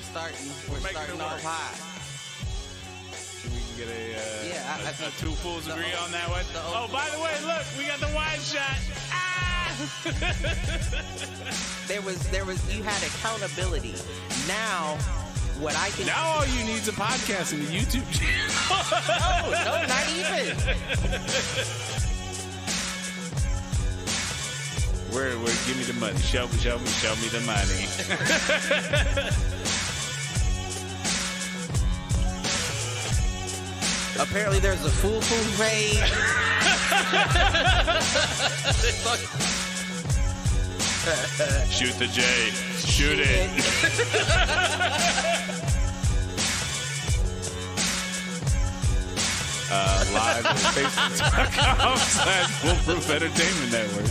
We're starting. We're, making starting off high. We can get a, uh, Yeah, I- a- I think two fools agree o- on that one. Oh, by the way, look, we got the wide shot. Ah! There was there was you had accountability. Now, what I can now all you need is a podcast and a YouTube channel. no, no, not even. Where, where? Give me the money. Show me, show me, show me the money. Apparently, there's a fool fool page. Shoot the J. Shoot it. Uh, live on Facebook.com slash Foolproof Entertainment Network.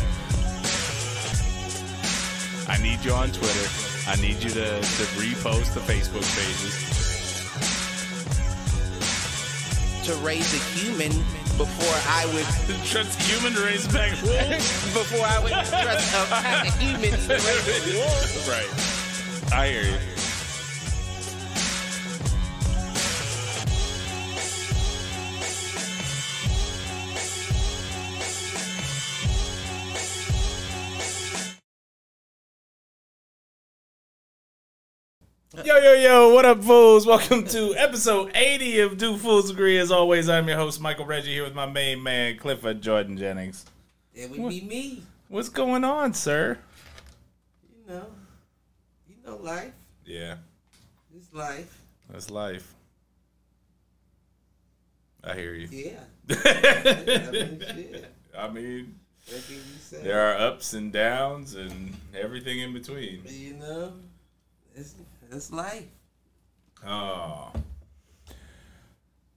I need you on Twitter. I need you to, to repost the Facebook pages. To raise a human before I would Trust human to raise back before I would trust a human to raise a wolf. right. I hear you. Yo, yo, yo, what up, fools? Welcome to episode 80 of Do Fools Agree. As always, I'm your host, Michael Reggie, here with my main man, Clifford Jordan Jennings. It would be me. What's going on, sir? You know, you know life. Yeah, It's life. that's life. I hear you. Yeah. I mean, shit. I mean, What can you say? there are ups and downs and everything in between. You know, it's it's life. Oh.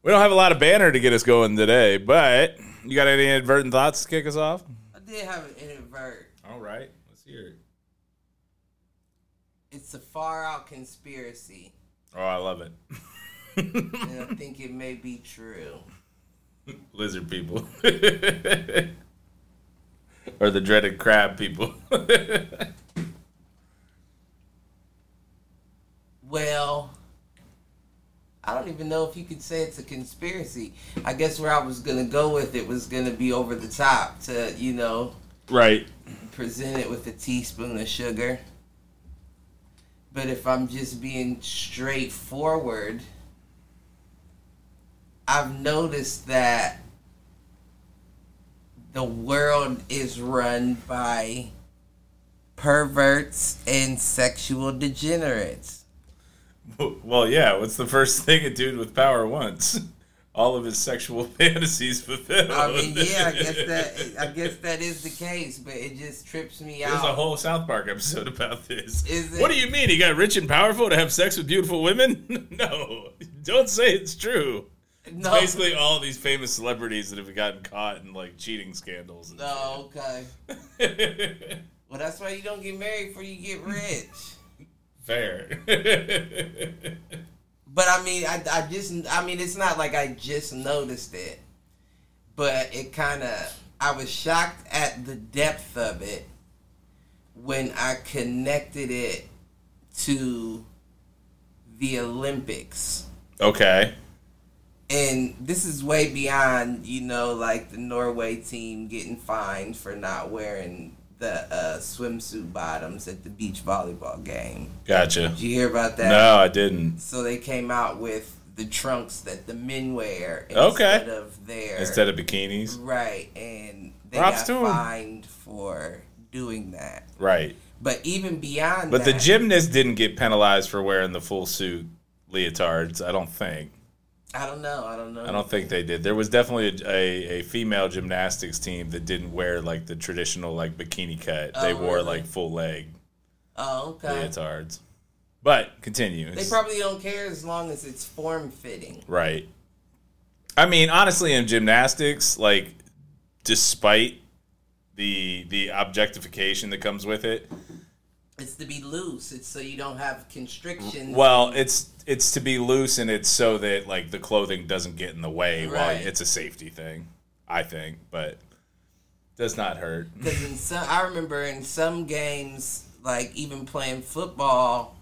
We don't have a lot of banner to get us going today, but you got any inadvertent thoughts to kick us off? I did have an invert. All right, let's hear it. It's a far out conspiracy, Oh, I love it. and I think it may be true. Lizard people. or the dreaded crab people. Well, I don't even know if you could say it's a conspiracy. I guess where I was gonna go with it was gonna be over the top to, you know, right. present it with a teaspoon of sugar. But if I'm just being straightforward, I've noticed that the world is run by perverts and sexual degenerates. Well, yeah, what's the first thing a dude with power wants? All of his sexual fantasies fulfilled. I mean, yeah, I guess that I guess that is the case, but it just trips me out. There's a whole South Park episode about this. Is What it? do you mean? He got rich and powerful to have sex with beautiful women? no, don't say it's true. no, Basically, all these famous celebrities that have gotten caught in like cheating scandals. And oh, no, okay. Well, that's why you don't get married before you get rich. Fair. But I mean, I, I just, I mean, it's not like I just noticed it, but it kind of, I was shocked at the depth of it when I connected it to the Olympics. okay. And this is way beyond, you know, like the Norway team getting fined for not wearing the uh, swimsuit bottoms at the beach volleyball game. Gotcha. Did you hear about that? No, I didn't. So they came out with the trunks that the men wear Okay. instead of their Instead of bikinis. right, and they Props got fined for doing that. Right. But even beyond But the that, gymnast didn't get penalized for wearing the full suit leotards, I don't think. I don't know. I don't know. I don't think they did. There was definitely a, a, a female gymnastics team that didn't wear like the traditional like bikini cut. They Oh, wore really? like full leg Oh, okay. leotards. But continue. They probably don't care as long as it's form fitting. right. I mean, honestly, in gymnastics, like, despite the the objectification that comes with it, It's to be loose. It's so you don't have constrictions. well, it's it's to be loose and it's so that like the clothing doesn't get in the way. While it's a safety thing, I think, but does not hurt. Because in some, I remember in some games, like even playing football,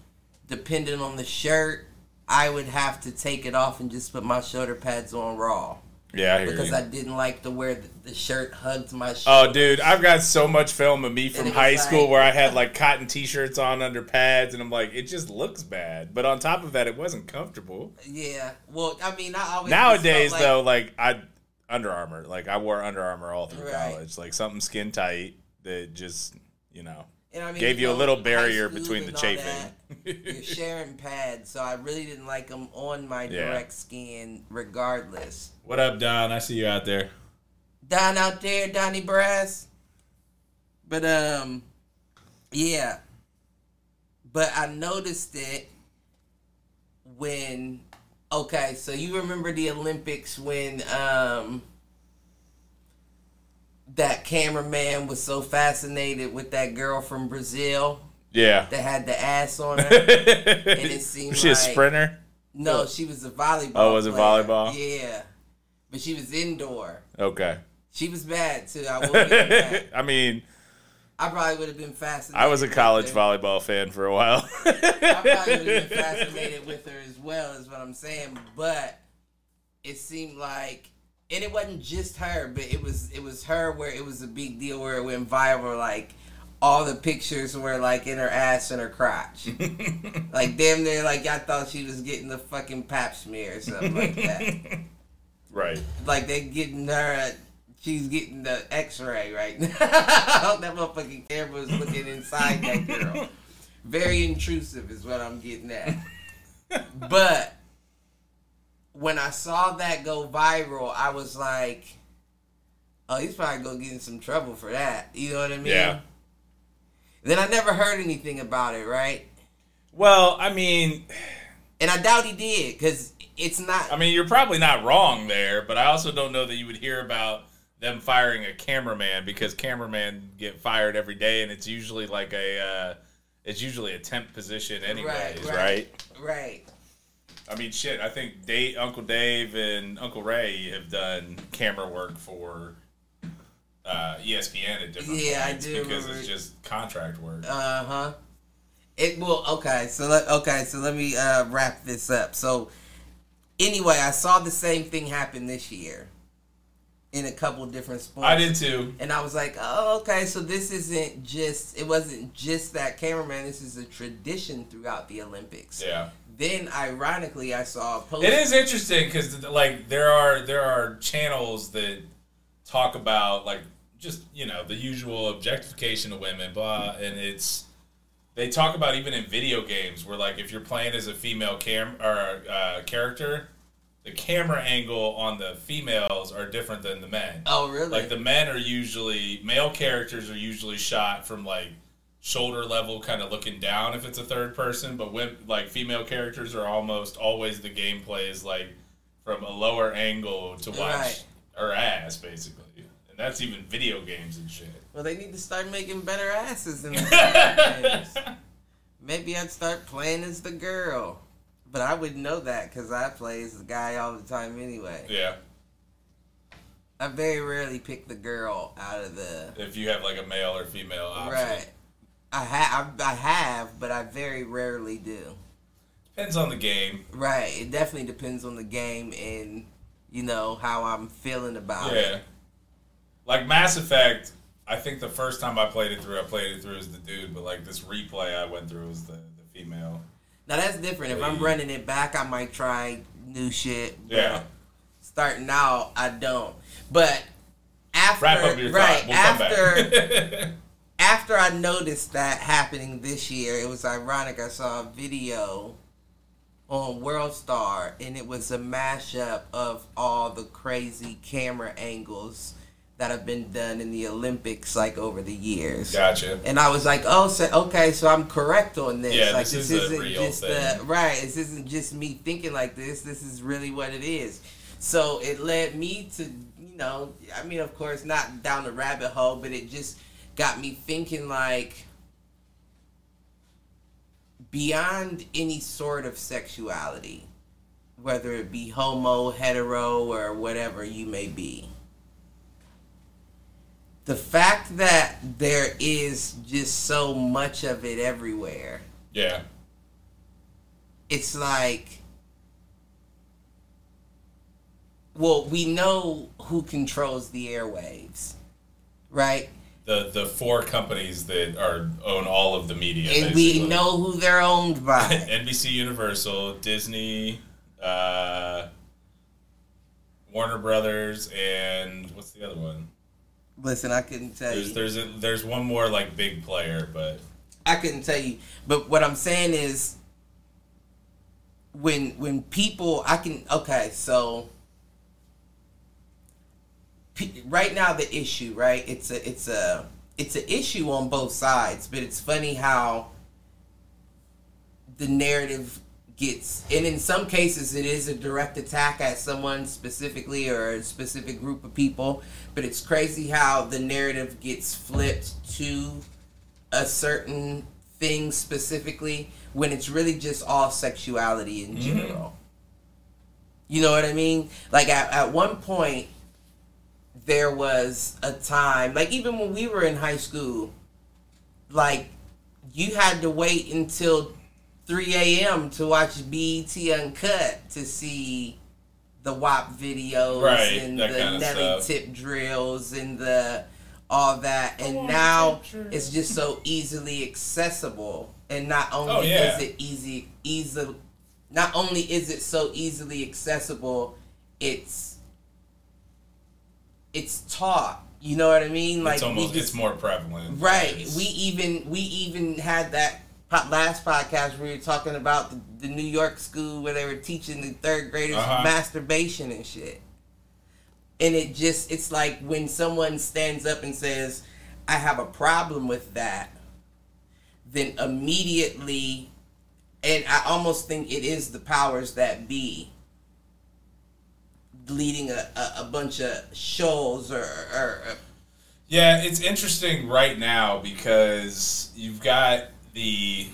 depending on the shirt, I would have to take it off and just put my shoulder pads on raw Yeah, I because you. I didn't like the where the, shirt hugged my. Shirt. Oh, dude, I've got so much film of me from high like- school where I had like cotton t-shirts on under pads, and I'm like, it just looks bad. But on top of that, it wasn't comfortable. Yeah. Well, I mean, I always Nowadays, felt though, like I Under Armour, like I wore Under Armour all through Right. college, like something skin tight that just you know and I mean, gave you a little barrier between the and chafing. You're sharing pads, so I really didn't like them on my Yeah. direct skin, regardless. what up, Don? I see you out there. Don out there, Donnie Brass. But um, yeah. But I noticed it when okay, so you remember the Olympics when um that cameraman was so fascinated with that girl from Brazil Yeah. that had the ass on her. and it seemed was she a sprinter? No, she was a volleyball. Oh, was it player. volleyball? Yeah, but she was indoor. Okay. She was bad too. I. I mean, I probably would have been fascinated. I was a college volleyball fan for a while. I probably would have been fascinated with her as well, is what I'm saying. But it seemed like, and it wasn't just her, but it was it was her where it was a big deal where it went viral. Like all the pictures were like in her ass and her crotch, like damn near like I thought she was getting the fucking pap smear or something like that. right. like they getting her. She's getting the X-ray right now. that motherfucking camera is looking inside that girl. Very intrusive is what I'm getting at. But when I saw that go viral, I was like, "Oh, he's probably gonna get in some trouble for that." You know what I mean? Yeah. Then I never heard anything about it, right? Well, I mean, And I doubt he did, cause it's not. I mean, you're probably not wrong there, but I also don't know that you would hear about them firing a cameraman because cameramen get fired every day, and it's usually like a, uh, it's usually a temp position, anyways, right? right. right. I mean, shit. I think Dave, Uncle Dave and Uncle Ray have done camera work for uh, ESPN at different Yeah, I do because remember it's just contract work. Uh huh. It will. Okay, so let okay, so let me uh, wrap this up. So anyway, I saw the same thing happen this year in a couple different sports. I did too. And I was like, oh, okay, so this isn't just, it wasn't just that cameraman. This is a tradition throughout the Olympics. Yeah. Then, ironically, I saw a post. It is interesting because like there are there are channels that talk about like just you know the usual objectification of women, blah, and it's they talk about even in video games where like if you're playing as a female cam or uh, character, the camera angle on the females are different than the men. Oh, really? Like the men are usually male characters are usually shot from like shoulder level, kind of looking down if it's a third person. But when like female characters are almost always the gameplay is like from a lower angle to watch Right. her ass, basically. And that's even video games and shit. Well, they need to start making better asses in games. Maybe I'd start playing as the girl. But I wouldn't know that because I play as the guy all the time anyway. Yeah, I very rarely pick the girl out of the. if you have like a male or female option. Right. I have, I have, but I very rarely do. Depends on the game. Right. It definitely depends on the game and you know how I'm feeling about Yeah. it. Yeah, like Mass Effect, I think the first time I played it through, I played it through as the dude, but like this replay I went through was the, the female. Now that's different. If I'm running it back, I might try new shit. Yeah. Starting out, I don't. But after Wrap up your right. We'll after. after I noticed that happening this year, it was ironic. I saw a video on World Star, and it was a mashup of all the crazy camera angles that have been done in the Olympics, like over the years. gotcha. And I was like, oh, so, okay, so I'm correct on this. Yeah, like this is isn't real just thing. The, right. This isn't just me thinking like this. This is really what it is. So it led me to, you know, I mean, of course, not down the rabbit hole, but it just got me thinking like beyond any sort of sexuality, whether it be homo, hetero, or whatever you may be the fact that there is just so much of it everywhere Yeah. it's like well, we know who controls the airwaves, right? The the four companies that are own all of the media, and basically. we know who they're owned by: NBC Universal, Disney, uh, Warner Brothers, and what's the other one? Listen, I couldn't tell there's, you. There's a, there's one more like big player, but I couldn't tell you. But what I'm saying is, when when people, I can okay, so right now the issue, right? It's a it's a it's an issue on both sides, but it's funny how the narrative gets and in some cases it is a direct attack at someone specifically or a specific group of people, but it's crazy how the narrative gets flipped to a certain thing specifically when it's really just all sexuality in mm-hmm. general. You know what I mean? Like at, at one point there was a time, like even when we were in high school, like you had to wait until 3 a.m. to watch BET Uncut to see the WAP videos right, and the Nelly tip drills and the all that. And now it's just so easily accessible. And not only oh, yeah. is it easy, easy, not only is it so easily accessible, it's it's taught. You know what I mean? Like it's almost just, it's more prevalent. Right. We even we even had that last podcast where we were talking about the, the New York school where they were teaching the third graders uh-huh. masturbation and shit. And it just it's like when someone stands up and says, "I have a problem with that," then immediately and I almost think it is the powers that be leading a, a, a bunch of shows or, or, or yeah, it's interesting right now because you've got the.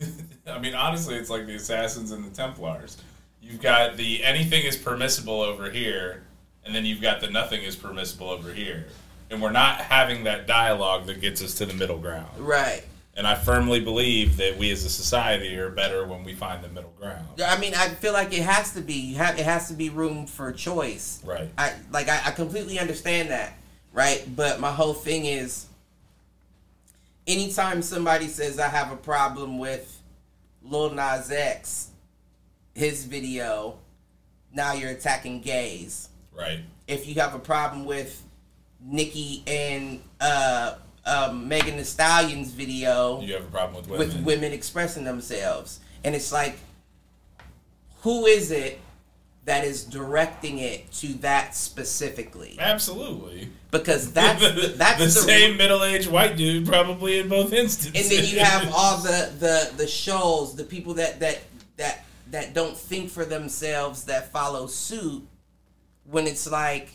I mean, honestly, it's like the Assassins and the Templars. You've got the anything is permissible over here, and then you've got the nothing is permissible over here. And we're not having that dialogue that gets us to the middle ground. Right. And I firmly believe that we as a society are better when we find the middle ground. I mean, I feel like it has to be. You have it has to be room for choice. Right. I like I, I completely understand that. Right. But my whole thing is, anytime somebody says I have a problem with Lil Nas X, his video, now you're attacking gays. Right. If you have a problem with Nicki and uh um, Megan Thee Stallion's video. You have a problem with women. With women expressing themselves, and it's like, who is it that is directing it to that specifically? Absolutely. Because that's the, that's the, the same middle-aged white dude probably in both instances. And then you have all the the the shows, the people that that that that don't think for themselves that follow suit when it's like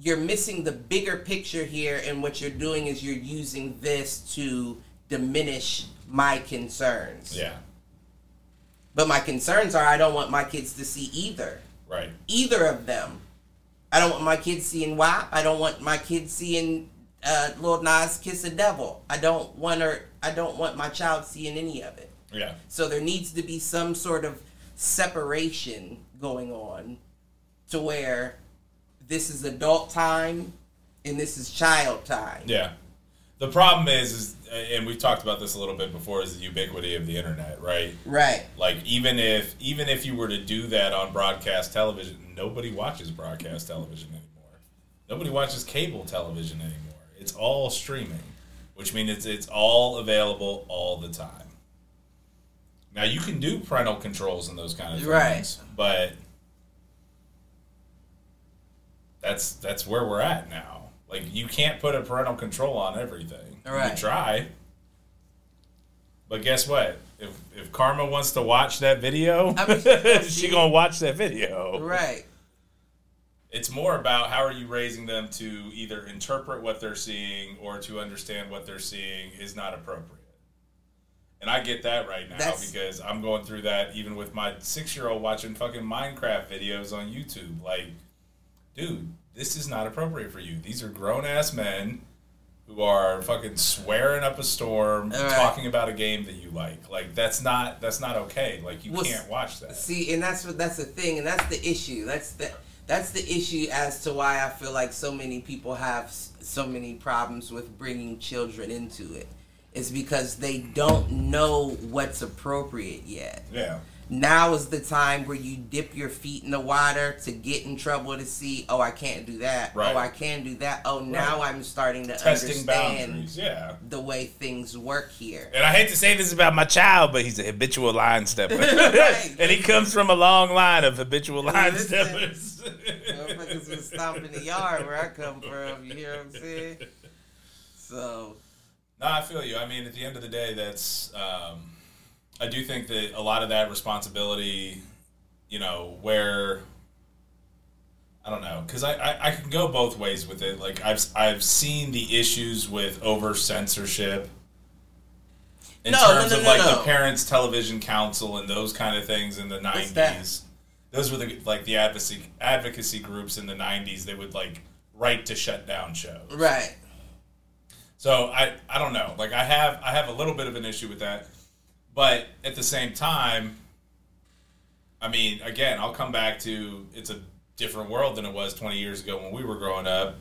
you're missing the bigger picture here and what you're doing is you're using this to diminish my concerns yeah but my concerns are i don't want my kids to see either right either of them i don't want my kids seeing WAP. i don't want my kids seeing uh, Lord Nas kiss a devil. I don't want her. I don't want my child seeing any of it. Yeah. So there needs to be some sort of separation going on, to where this is adult time and this is child time. Yeah. The problem is, is, and we've talked about this a little bit before, is the ubiquity of the internet, right? Right. Like even if even if you were to do that on broadcast television, nobody watches broadcast television anymore. Nobody watches cable television anymore. It's all streaming, which means it's it's all available all the time. Now you can do parental controls and those kind of things, right. but that's that's where we're at now. Like you can't put a parental control on everything. All right. You try. But guess what? If if Karma wants to watch that video, I mean, she gonna watch that video. Right. It's more about how are you raising them to either interpret what they're seeing or to understand what they're seeing is not appropriate. And I get that right now That's... because I'm going through that even with my six year old watching fucking Minecraft videos on YouTube. Like dude, this is not appropriate for you. These are grown ass men who are fucking swearing up a storm, right. talking about a game that you like. Like that's not that's not okay. Like you Well, can't watch that. See, and that's what that's the thing, and that's the issue. That's the that's the issue as to why I feel like so many people have so many problems with bringing children into it. It's because they don't know what's appropriate yet. Yeah. Now is the time where you dip your feet in the water to get in trouble to see, oh, I can't do that. Right. Oh, I can do that. Oh, now I'm starting to Testing understand boundaries. Yeah. the way things work here. And I hate to say this about my child, but he's a habitual line stepper. Right. and he comes from a long line of habitual line Listen. steppers. Motherfuckers was stomping the yard where I come from. You hear what I'm saying? So No, I feel you. I mean, at the end of the day, that's. Um, I do think that a lot of that responsibility, you know, where. I don't know, because I, I, I can go both ways with it. Like I've I've seen the issues with over censorship. In No, terms no, of no, like no. the Parents Television Council and those kind of things in the nineties. Those were the like the advocacy advocacy groups in the nineties. They would like write to shut down shows. right. So I I don't know. Like I have I have a little bit of an issue with that. But at the same time, I mean, again, I'll come back to it's a different world than it was 20 years ago when we were growing up.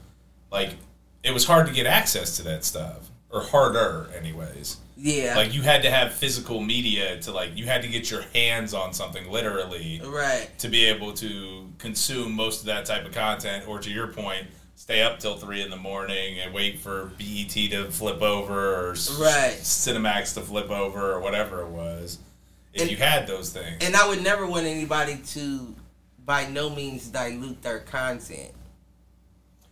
Like it was hard to get access to that stuff or harder anyways. Yeah. Like you had to have physical media to like you had to get your hands on something literally right. to be able to consume most of that type of content, or to your point, stay up till three in the morning and wait for BET to flip over or Right. Cinemax to flip over or whatever it was. If And- you had those things, And I would never want anybody to, by no means, dilute their content.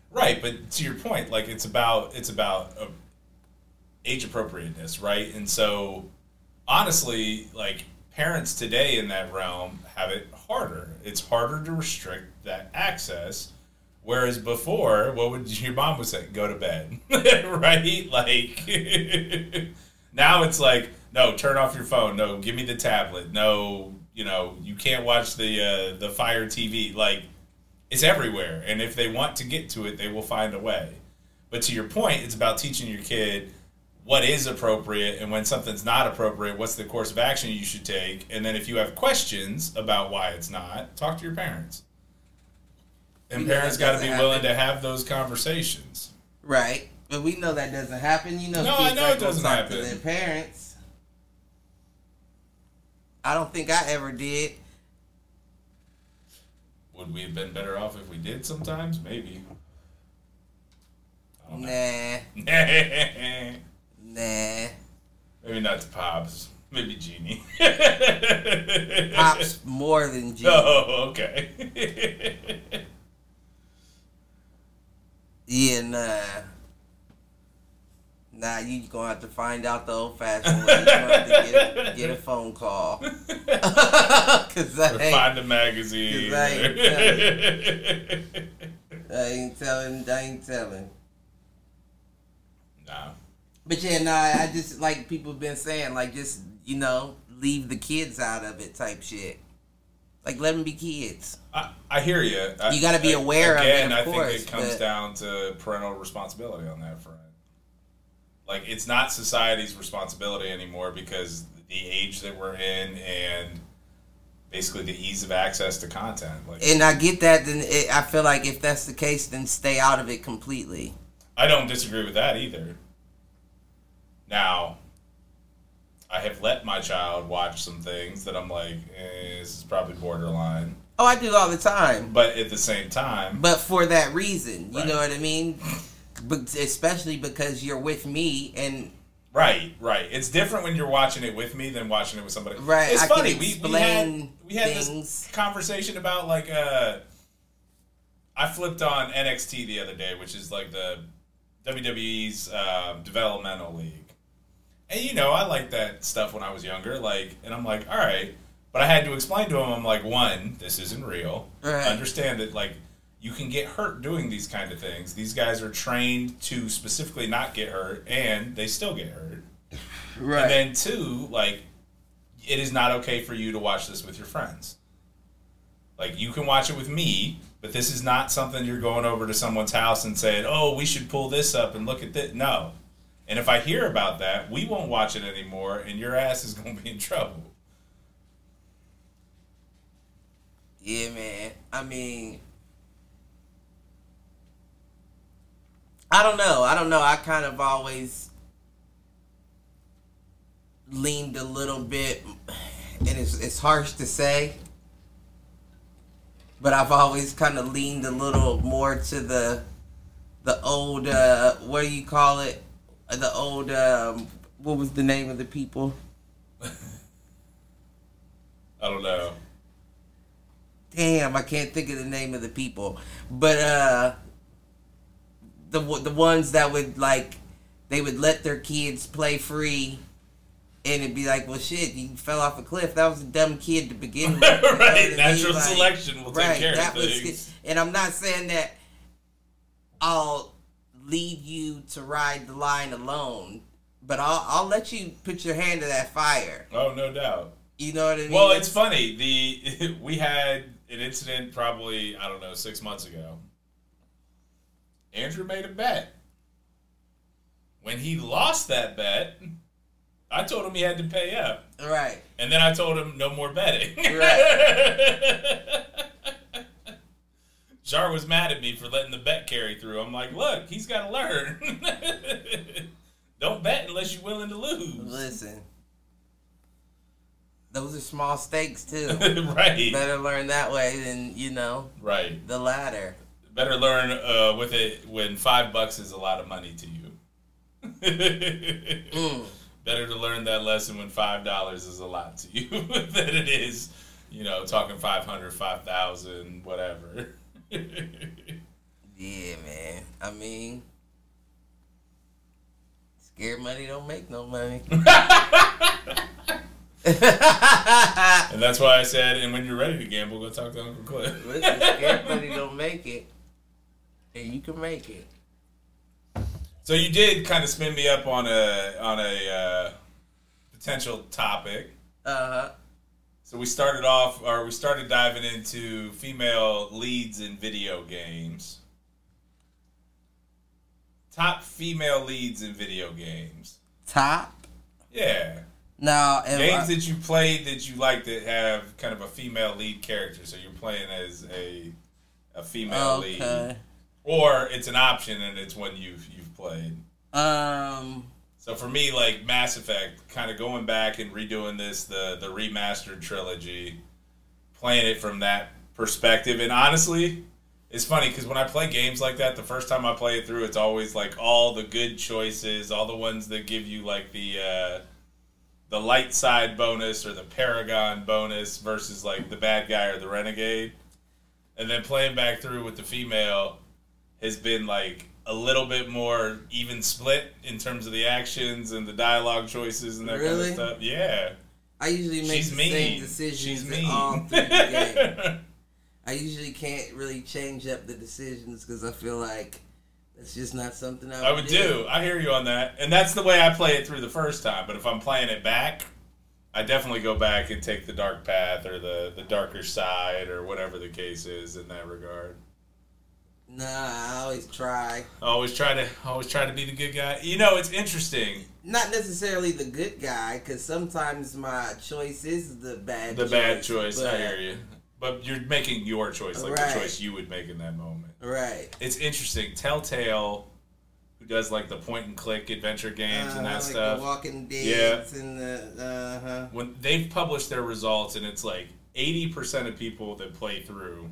right? But to your point, like it's about it's about uh, age appropriateness, right? And so, honestly, like parents today in that realm have it harder. It's harder to restrict that access. Whereas before, what would your mom would say? Go to bed, right? Like now, it's like no, turn off your phone. No, give me the tablet. No, you know, you can't watch the uh, the Fire TV. Like it's everywhere, and if they want to get to it, they will find a way. But to your point, it's about teaching your kid what is appropriate and when something's not appropriate, what's the course of action you should take. And then if you have questions about why it's not, talk to your parents. And You parents got to be willing happen. to have those conversations. Right. But we know that doesn't happen. You know, No, kids I know aren't it doesn't talk happen. to their parents. I don't think I ever did. Would we have been better off if we did sometimes? Maybe. I. Nah, nah. Maybe not to Pops. Maybe Genie. Pops more than G. Oh, okay. Yeah, nah. Nah, you gonna have to find out the old fashioned way. You gonna have to get, get a phone call. Cause I ain't, find a magazine. I ain't I ain't telling, I ain't telling. nah. But yeah, nah, I just like people been saying, like just you know, leave the kids out of it, type shit. Like let them be kids. I, I hear you. You gotta be aware of it, Again, of I course, think it comes but- down to parental responsibility on that front. Like, it's not society's responsibility anymore because the age that we're in and basically the ease of access to content. Like, And I get that. Then it, I feel like if that's the case, then stay out of it completely. I don't disagree with that either. Now, I have let my child watch some things that I'm like, eh, this is probably borderline. Oh, I do all the time. But at the same time, But for that reason, you Right. know what I mean? But especially because you're with me and Right, right. It's different when you're watching it with me than watching it with somebody. Right, It's I funny. We, we had we had things. this conversation about like uh I flipped on NXT the other day, which is like the WWE's um, developmental league. And you know, I liked that stuff when I was younger. Like, and I'm like, all right. But I had to explain to him, I'm like, one, this isn't real. Right. Understand that, like, you can get hurt doing these kind of things. These guys are trained to specifically not get hurt, and they still get hurt. right. And then two, like, it is not okay for you to watch this with your friends. Like you can watch it with me, but this is not something you're going over to someone's house and saying, "Oh, we should pull this up and look at this." No. And if I hear about that, we won't watch it anymore, and your ass is going to be in trouble. Yeah, man. I mean, I don't know. I don't know. I kind of always leaned a little bit, and it's it's harsh to say, but I've always kind of leaned a little more to the the old uh, what do you call it? The old um, what was the name of the people? I don't know. damn, I can't think of the name of the people, but uh, the the ones that would like they would let their kids play free, and it'd be like, well, shit, you fell off a cliff. That was a dumb kid to begin with. you know right, mean? natural Like, selection will take care of was- things. and I'm not saying that I'll leave you to ride the line alone, but I'll I'll let you put your hand to that fire. Oh, no doubt. You know what I mean? Well, it's funny. The we had an incident probably I don't know six months ago. Andrew made a bet. When he lost that bet, I told him he had to pay up, right. and then I told him no more betting. Jar was mad at me for letting the bet carry through. I'm like, look, he's got to learn. Don't bet unless you're willing to lose. Listen, those are small stakes too. right. Better learn that way than you know Right. the latter. Better learn uh, with it when five bucks is a lot of money to you. Mm. Better to learn that lesson when five dollars is a lot to you than it is, you know, talking 500, 5,000, whatever. Yeah, man. I mean, scared money don't make no money. and that's why I said, and when you're ready to gamble, go talk to Uncle Cliff. Listen, scared money don't make it, and you can make it. So you did kind of spin me up on a on a uh, potential topic. Uh huh. So we started off, or we started diving into female leads in video games. Top female leads in video games. Top. Yeah, Now, games I- that you played that you like that have kind of a female lead character. So you're playing as a a female lead, or it's an option and it's one you've you've played. Um. So for me, like Mass Effect, kind of going back and redoing this, the the remastered trilogy, playing it from that perspective, and honestly, it's funny because when I play games like that, the first time I play it through, it's always like all the good choices, all the ones that give you like the uh, the light side bonus or the Paragon bonus versus like the bad guy or the renegade, and then playing back through with the female has been like a little bit more even split in terms of the actions and the dialogue choices and that Really? kind of stuff. Yeah, I usually make she's the mean. same decisions She's in mean. all through the game. I usually can't really change up the decisions because I feel like that's just not something I would, I would do. I hear you on that, and that's the way I play it through the first time. But if I'm playing it back, I definitely go back and take the dark path or the the darker side or whatever the case is in that regard. Nah, I always try. Always try to always try to be the good guy. You know, it's interesting. Not necessarily the good guy, because sometimes my choice is the bad. The bad choice. I hear you. But you're making your choice, like Right. the choice you would make in that moment. Right. It's interesting. Telltale, who does like the point and click adventure games and Uh, that like stuff, The Walking Dead Yeah. and the uh huh. when they've published their results, and it's like eighty percent of people that play through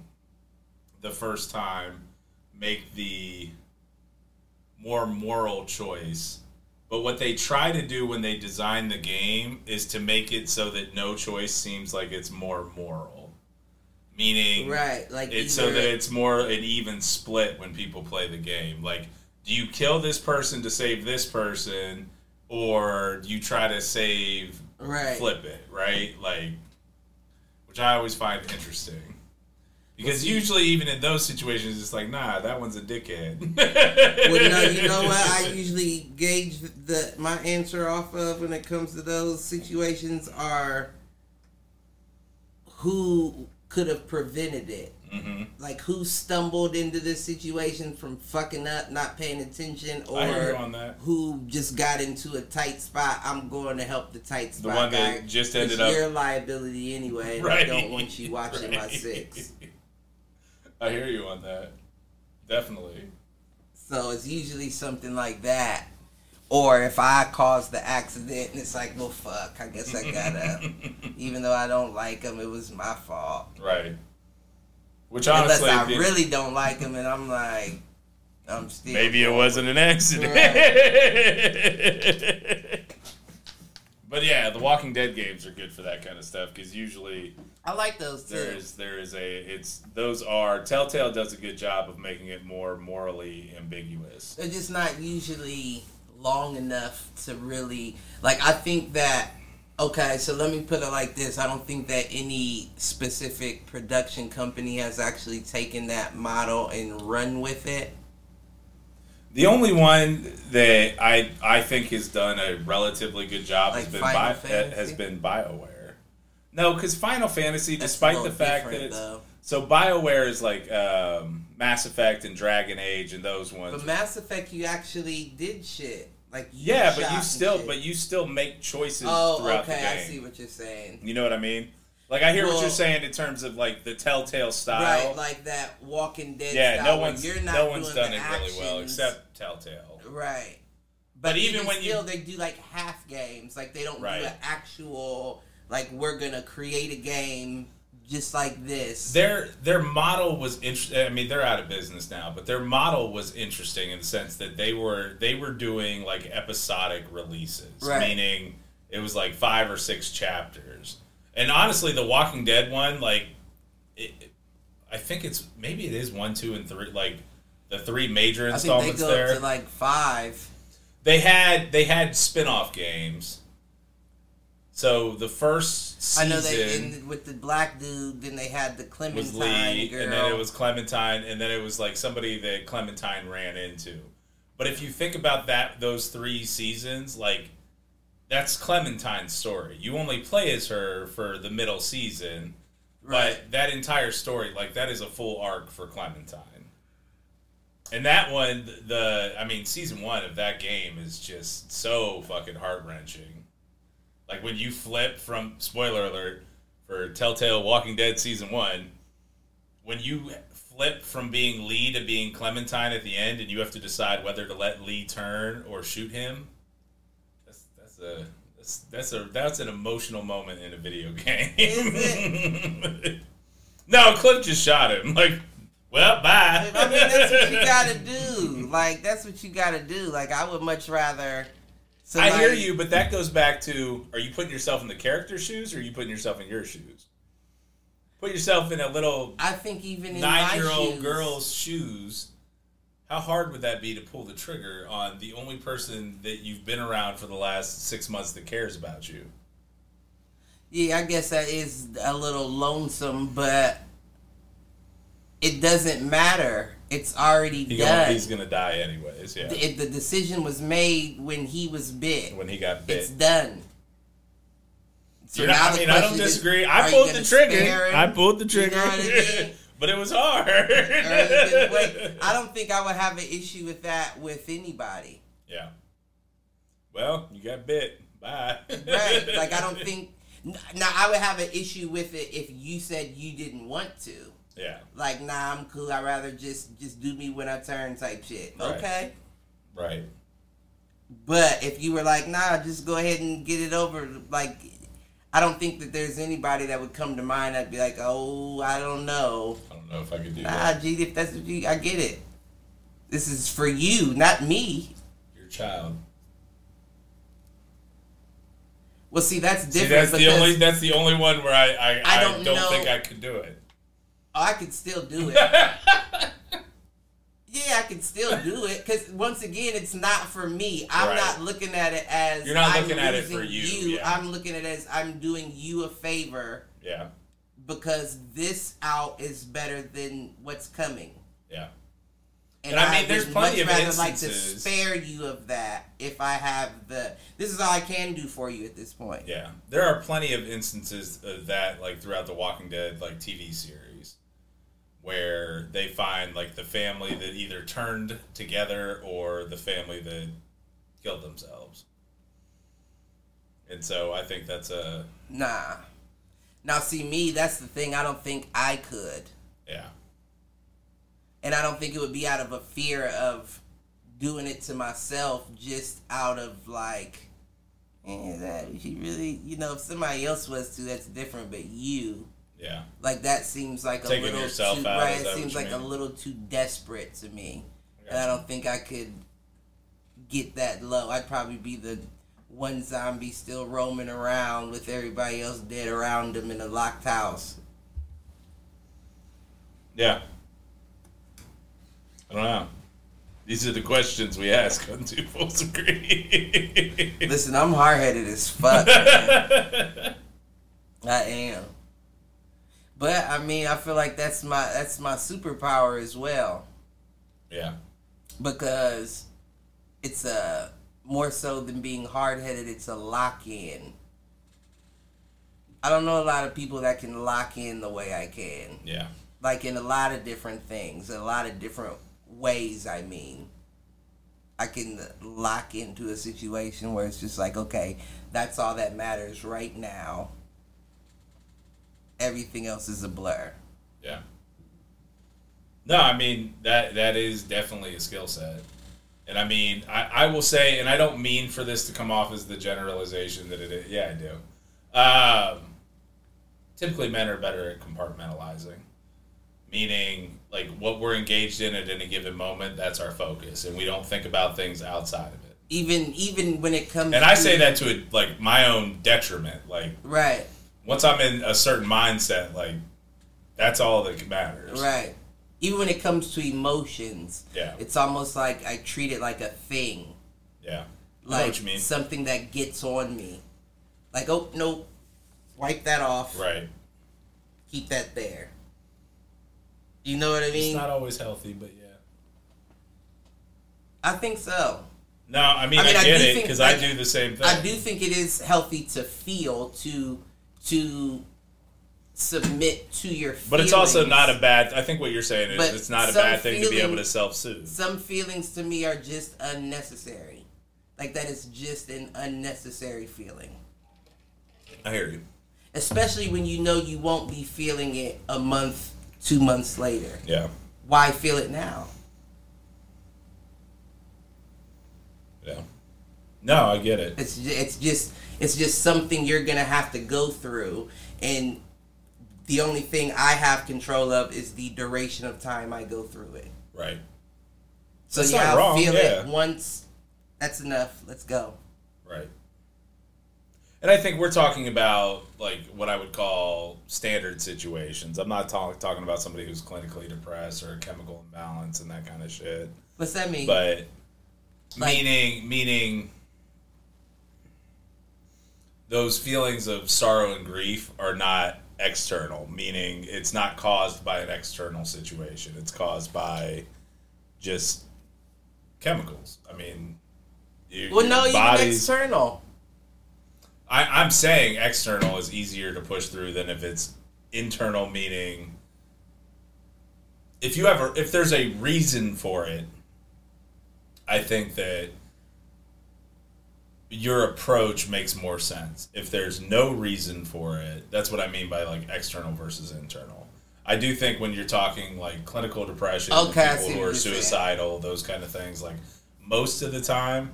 the first time make the more moral choice. But what they try to do when they design the game is to make it so that no choice seems like it's more moral. Meaning, Right. Like it's so that it's more an even split when people play the game. Like, do you kill this person to save this person, or do you try to save right. flip it, right? Like, which I always find interesting. Because usually, even in those situations, it's like, nah, that one's a dickhead. Well, no, you know what? I usually gauge the my answer off of when it comes to those situations are who could have prevented it. hmm Like who stumbled into this situation from fucking up, not paying attention, I hear you or on that. who just got into a tight spot. I'm going to help the tight spot The one guy. that just 'cause ended up- your liability anyway. And I Right. don't want you watching my Right. six. I hear you on that. Definitely. So it's usually something like that. Or if I cause the accident and it's like, well, fuck, I guess I gotta. even though I don't like him, it was my fault. Right. Which honestly, Unless I really don't like him and I'm like, I'm still. Maybe it wasn't an accident. but yeah, the Walking Dead games are good for that kind of stuff because usually I like those too. there is there is a it's those are Telltale does a good job of making it more morally ambiguous. They're just not usually long enough to really like. I think that okay. So let me put it like this: I don't think that any specific production company has actually taken that model and run with it. The only one that I I think has done a relatively good job has been Final Bi- has been Bioware. No, because Final Fantasy, That's despite the fact that it's though. so Bioware is like um, Mass Effect and Dragon Age and those ones. But Mass Effect, you actually did shit. Like you yeah, but you still shit. but you still make choices oh, okay, I see what you're saying. You know what I mean? Like I hear what you're saying in terms of like the Telltale style. Right, like that Walking Dead. yeah, style no one's you're not no one's done it really well except Telltale. Right. But But, even even, when you- they do like half games. Like they don't Right. do an actual like we're gonna create a game just like this. Their their model was interesting. I mean, they're out of business now, but their model was interesting in the sense that they were they were doing like episodic releases, Right. meaning it was like five or six chapters. And honestly, the Walking Dead one, like, it, I think it's maybe it is one, two, and three, like the three major I think they installments go there. up to like five. they had they had spin-off games. So the first I season know they in, with the black dude. Then they had the was Clementine Lee, girl. and then it was Clementine, and then it was like somebody that Clementine ran into. But if you think about that, those three seasons, like that's Clementine's story. You only play as her for the middle season, Right. but that entire story, like that is a full arc for Clementine. And that one, the I mean, season one of that game is just so fucking heart wrenching. Like when you flip from spoiler alert for Telltale Walking Dead season one, when you flip from being Lee to being Clementine at the end, and you have to decide whether to let Lee turn or shoot him. That's that's a that's that's a that's an emotional moment in a video game. No, Cliff just shot him. Like, well, bye. I mean, that's what you gotta do. Like that's what you gotta do. Like I would much rather. I hear you, but that goes back to: Are you putting yourself in the character's shoes, or are you putting yourself in your shoes? Put yourself in a little I think even nine-year-old girl's shoes. How hard would that be to pull the trigger on the only person that you've been around for the last six months that cares about you? Yeah, I guess that is a little lonesome, but it doesn't matter. It's already He done. gonna, he's gonna die anyways. Yeah, It- the decision was made when he was bit. when he got bit. It's done. So You're not- I mean, I don't question is, disagree. are I pulled the trigger. I pulled the trigger. You know I but it was hard. Or are you gonna wait? I don't think I would have an issue with that with anybody. Yeah. Well, you got bit. Bye. Right? Like I don't think. Now I would have an issue with it if you said you didn't want to. Yeah. Like, nah, I'm cool. I'd rather just just do me when I turn type shit. Right. Okay. Right. But if you were like, nah, just go ahead and get it over, like, I don't think that there's anybody that would come to mind that'd be like, oh, I don't know. I don't know if I could do Nah, that. G, if that's what you, I get it. This is for you, not me. Your child. Well, see, that's See, different that's the only that's the only one where I I, I I don't don't, know. think I could do it. Oh, I could still do it. yeah, I could still do it because once again, it's not for me. I'm Right. not looking at it as You're not I'm looking at it for losing you, yeah. I'm looking at it as I'm doing you a favor Yeah. because this out is better than what's coming. Yeah. And, And I I, mean, there's plenty much of rather like to spare you of that if I have the. This is all I can do for you at this point. Yeah, there are plenty of instances of that, like throughout the Walking Dead like TV series, where they find like the family that either turned together or the family that killed themselves. And so I think that's a Nah. Now, see me. That's the thing. I don't think I could, yeah, and I don't think it would be out of a fear of doing it to myself, just out of like, eh, that she really, you know, if somebody else was to, that's different. But you, yeah, like that seems like a Taking little yourself too out, right. It seems like you a little too desperate to me, I and I don't think I could get that low. I'd probably be the one zombie still roaming around with everybody else dead around him in a locked house. yeah. I don't know. These are the questions we ask on Two Fools Agree. Listen, I'm hard headed as fuck. I am. But I mean, I feel like that's my that's my superpower as well yeah, because it's a more so than being hard headed. It's a lock in. I don't know a lot of people that can lock in the way I can, yeah, like in a lot of different things, a lot of different ways. I mean, I can lock into a situation where it's just like, okay, that's all that matters right now. Everything else is a blur. yeah. No, I mean that that is definitely a skill set. And I mean, I, I will say, and I don't mean for this to come off as the generalization that it is. Yeah, I do. Um, typically, men are better at compartmentalizing, meaning like what we're engaged in at any given moment. That's our focus, and we don't think about things outside of it. Even even when it comes, And I to- say that to a, like my own detriment. Like right, once I'm in a certain mindset, like that's all that matters. right. Even when it comes to emotions, Yeah. it's almost like I treat it like a thing. Yeah. I know like what you mean. something that gets on me. Like, oh no, wipe that off. Right. Keep that there. You know what I mean? It's not always healthy, but yeah. I think so. No, I mean I, I mean, I get do it think, because I like, do the same thing. I do think it is healthy to feel to to submit to your. Feelings. But it's also not a bad. I think what you're saying is But it's not a bad thing to be able to self-soothe. Some feelings to me are just unnecessary. Like that is just an unnecessary feeling. I hear you. Especially when you know you won't be feeling it a month, two months later. Yeah. Why feel it now? Yeah. No, I get it. It's it's just it's just something you're gonna have to go through, and the only thing I have control of is the duration of time I go through it. Right. So That's yeah, not I'll wrong, feel yeah. it once. That's enough. Let's go. Right. And I think we're talking about like what I would call standard situations. I'm not talk, talking about somebody who's clinically depressed or chemical imbalance and that kind of shit. What's that mean? But Like- meaning meaning those feelings of sorrow and grief are not external, meaning it's not caused by an external situation. It's caused by just chemicals. I mean, your, well, no, your even external. I, I'm saying external is easier to push through than if it's internal, meaning if you ever if there's a reason for it, I think that your approach makes more sense. If there's no reason for it, that's what I mean by like external versus internal. I do think when you're talking like clinical depression, Okay, people who are you're saying. suicidal, those kind of things, like most of the time,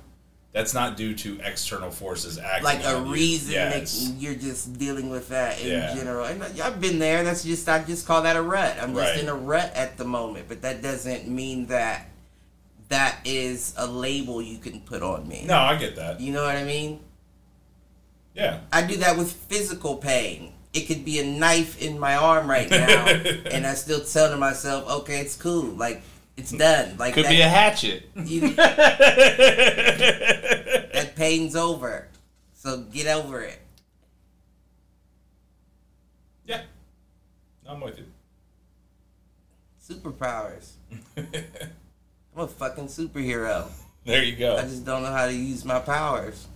that's not due to external forces acting. Like a on you. reason Yes. that you're just dealing with that in Yeah. general. And I've been there. That's just I just call that a rut. I'm just Right. in a rut at the moment, but that doesn't mean that that is a label you can put on me. No, I get that. You know what I mean? Yeah. I do that with physical pain. It could be a knife in my arm right now, and I still tell to myself, "Okay, it's cool. Like it's done. Like Could that, be a hatchet. you- that pain's over. So get over it." Yeah. I'm with you. Superpowers. I'm a fucking superhero. There you go. I just don't know how to use my powers.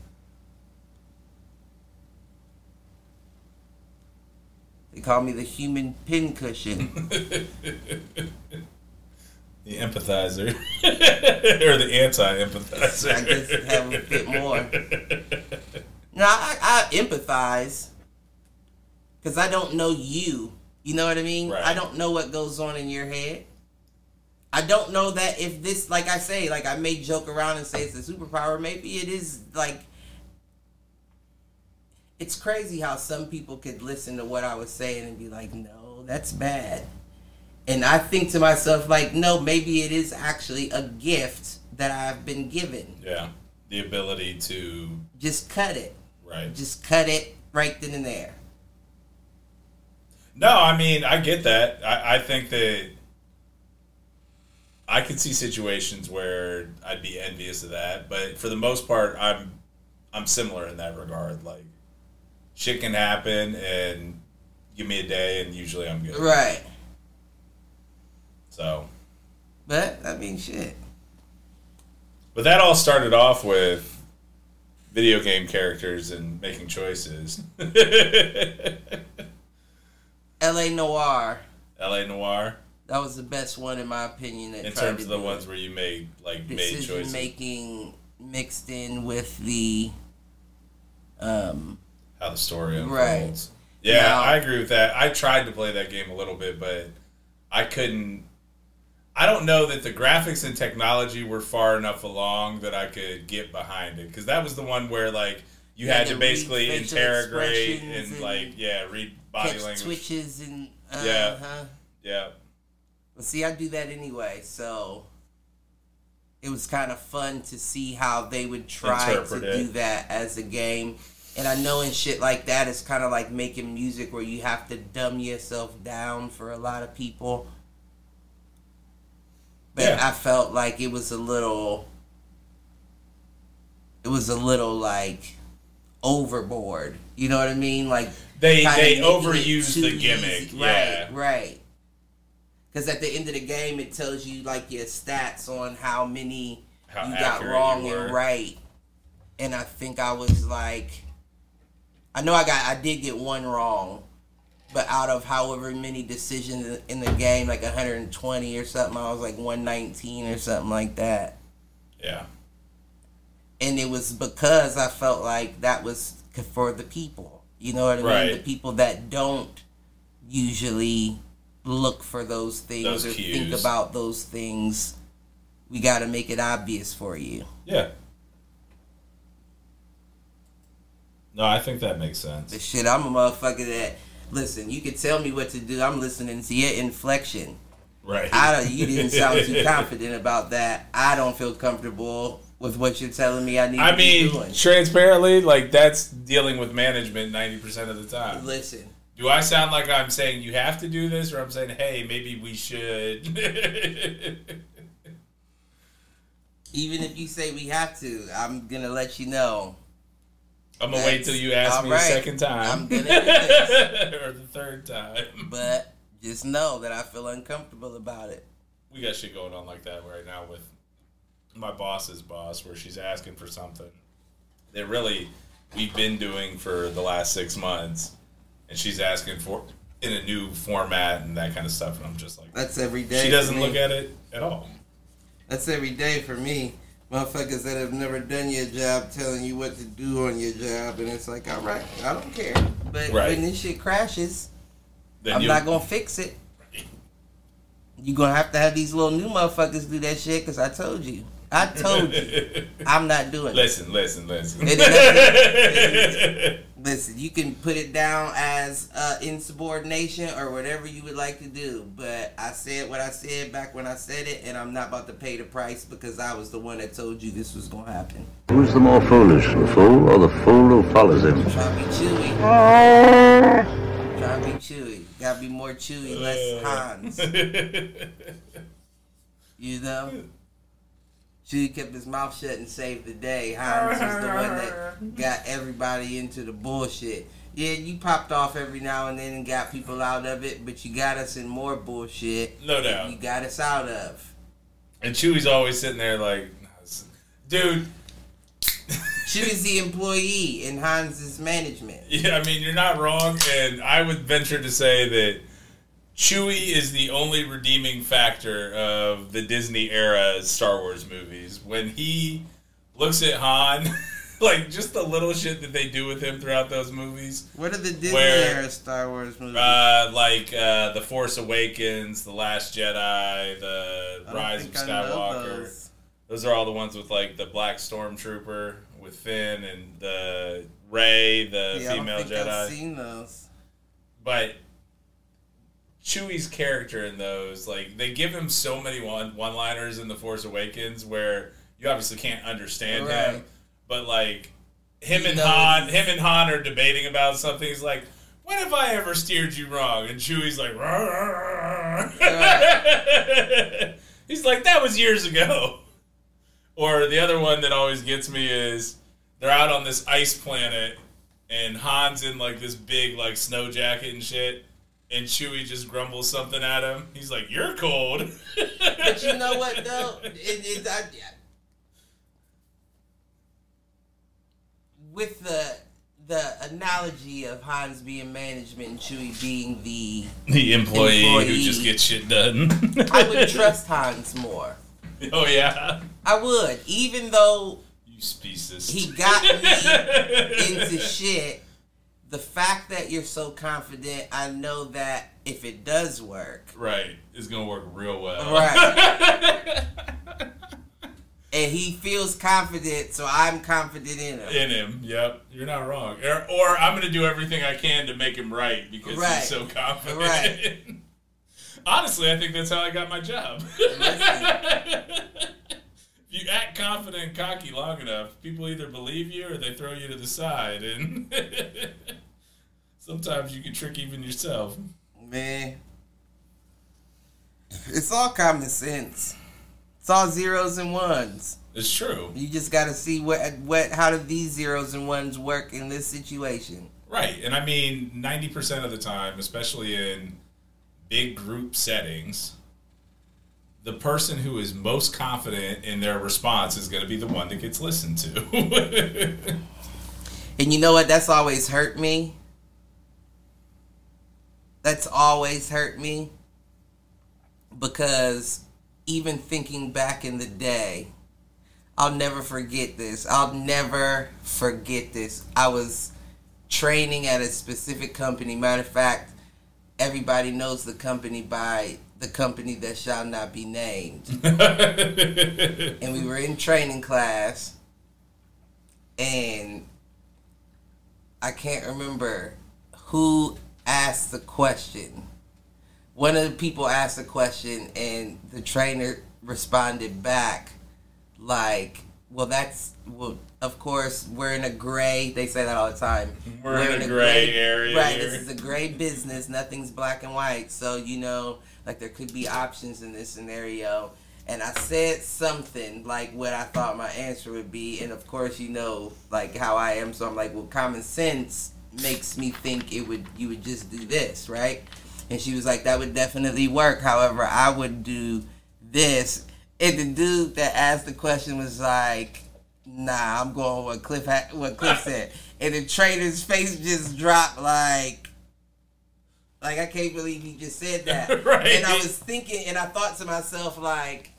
They call me the human pincushion. The empathizer. or the anti empathizer. I guess have a bit more. No, I, I empathize because I don't know you. You know what I mean? Right. I don't know what goes on in your head. I don't know that if this, like I say, like I may joke around and say it's a superpower. Maybe it is like. It's crazy how some people could listen to what I was saying and be like, no, that's bad. And I think to myself, like, no, maybe it is actually a gift that I've been given. Yeah. The ability to. Just cut it. Right. Just cut it right then and there. No, I mean, I get that. I, I think that I could see situations where I'd be envious of that, but for the most part, I'm I'm similar in that regard. Like, shit can happen, and give me a day, and usually I'm good. Right. So, But, I mean, shit. but that all started off with video game characters and making choices. L.A. Noire. L.A. Noire, That was the best one, in my opinion. That in tried terms to of the ones where you made like made choices. making mixed in with the. Um, how the story unfolds. Right. Yeah, Now- I agree with that. I tried to play that game a little bit, but I couldn't. I don't know that the graphics and technology were far enough along that I could get behind it because that was the one where like you had to basically interrogate and and like yeah read body language. twitches and. Uh, Yeah. Huh. Yeah, see, I do that anyway, so it was kind of fun to see how they would try Interpret to it. do that as a game. And I know in shit like that, it's kind of like making music where you have to dumb yourself down for a lot of people. But Yeah. I felt like it was a little, it was a little like overboard. You know what I mean? Like they they overused the gimmick. easy. Yeah, Right, right. Because at the end of the game, it tells you like your stats on how many How you got wrong you and right. And I think I was like, I know I got, I did get one wrong, but out of however many decisions in the game, like 120 or something, I was like 119 or something like that. yeah, And it was because I felt like that was for the people. You know what I mean? The people that don't usually look for those things Those or think about those things. We got to make it obvious for you. yeah. No, I think that makes sense. shit, I'm a motherfucker that listen. You can tell me what to do. I'm listening to your inflection. Right. I don't. You didn't sound too confident about that. I don't feel comfortable with what you're telling me. I need I to be mean, transparently, like that's dealing with management ninety percent of the time. Listen, Do I sound like I'm saying you have to do this, or I'm saying, hey, maybe we should? even if you say we have to, I'm gonna let you know. I'm gonna wait till you ask me Alright. a second time, I'm gonna do this. or the third time. But just know that I feel uncomfortable about it. We got shit going on like that right now with my boss's boss, where she's asking for something that really we've been doing for the last six months, and she's asking for in a new format and that kind of stuff, and I'm just like, That's every day. she doesn't look at it at all. That's every day for me. Motherfuckers that have never done your job telling you what to do on your job, and it's like, all right, I don't care. But Right. when this shit crashes, Then I'm you- not gonna fix it. You're gonna have to have these little new motherfuckers do that shit because I told you. I told you. I'm not doing it. Listen, listen, listen. It is- Listen, you can put it down as uh, insubordination or whatever you would like to do. But I said what I said back when I said it, and I'm not about to pay the price because I was the one that told you this was going to happen. Who's the more foolish, the fool or the fool who follows him? Trying to be Chewie. Trying to be Chewie. Gotta be more Chewie, less Hans. You know? Chewy kept his mouth shut and saved the day. Hans was the one that got everybody into the bullshit. Yeah, you popped off every now and then and got people out of it, but you got us in more bullshit. No doubt. You got us out of. And Chewie's always sitting there like, dude. Chewie's the employee in Hans's management. Yeah, I mean you're not wrong, and I would venture to say that Chewie is the only redeeming factor of the Disney era Star Wars movies. When he looks at Han, like just the little shit that they do with him throughout those movies. What are the Disney Where- era Star Wars movies? Uh, like uh, The Force Awakens, The Last Jedi, The Rise of think I know Skywalker. those. Those are all the ones with like the Black Stormtrooper with Finn and the Rey, the Yeah, female Jedi. I've seen those. but Chewie's character in those, like they give him so many one one liners in The Force Awakens where you obviously can't understand him, but like him You and know Han, him and Han are debating about something. He's like, "When have I ever steered you wrong?" And Chewie's like, he's like, "That was years ago." Or the other one that always gets me is they're out on this ice planet and Han's in like this big like snow jacket and shit, and Chewie just grumbles something at him. He's like, "You're cold." But you know what though? It, it, I, with the the analogy of Hans being management and Chewie being the, the employee, who just gets shit done. I would trust Hans more. oh yeah, I would, even though you species. he got me into shit. The fact that you're so confident, I know that if it does work, right, it's gonna work real well. right, and he feels confident, so I'm confident in him. In him, yep, you're not wrong. Or, or I'm gonna do everything I can to make him right because Right. he's so confident. Right. Honestly, I think that's how I got my job. you act confident and cocky long enough, people either believe you or they throw you to the side, and sometimes you can trick even yourself. Man, it's all common sense. It's all zeros and ones. It's true, You just got to see what what how do these zeros and ones work in this situation. right? And I mean, ninety percent of the time, especially in big group settings. The person who is most confident in their response is going to be the one that gets listened to. And you know what? That's always hurt me. That's always hurt me because even thinking back in the day, I'll never forget this. I'll never forget this. I was training at a specific company. Matter of fact, everybody knows the company by the company that shall not be named. and we were in training class and I can't remember who asked the question. One of the people asked the question and the trainer responded back like, well that's well of course we're in a gray they say that all the time. We're in a gray area Right, here." this is a gray business, nothing's black and white. So, you know, like there could be options in this scenario. And I said something like what I thought my answer would be, and of course you know like how I am, so I'm like, well common sense makes me think it would you would just do this, right? And she was like, that would definitely work. However, I would do this. And the dude that asked the question was like, nah, I'm going with Cliff ha- what Cliff said. And the trainer's face just dropped like like I can't believe he just said that. Right. And I was thinking and I thought to myself like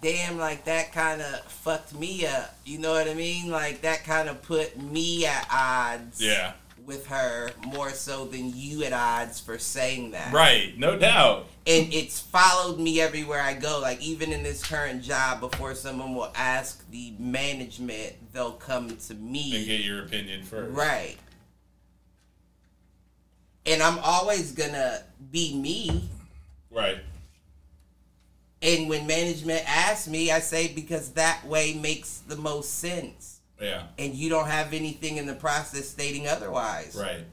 damn like that kind of fucked me up. You know what I mean? Like that kind of put me at odds yeah. with her more so than you at odds for saying that. Right, no doubt. And it's followed me everywhere I go. Like even in this current job, before someone will ask the management, they'll come to me And get your opinion first. Right. And I'm always gonna be me. Right. And when management asks me, I say because that way makes the most sense. Yeah. And you don't have anything in the process stating otherwise. Right.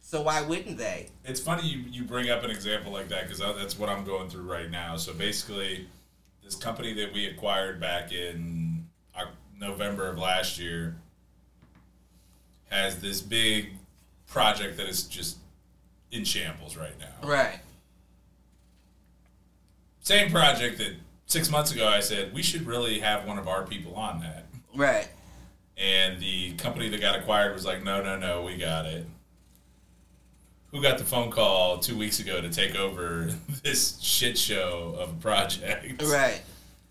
So why wouldn't they? It's funny you, you bring up an example like that because that's what I'm going through right now. So basically, this company that we acquired back in November of last year has this big project that is just in shambles right now. Right. Same project that six months ago, I said we should really have one of our people on that. Right. And the company that got acquired was like, no, no, no, we got it. Who got the phone call two weeks ago to take over this shit show of a project? Right.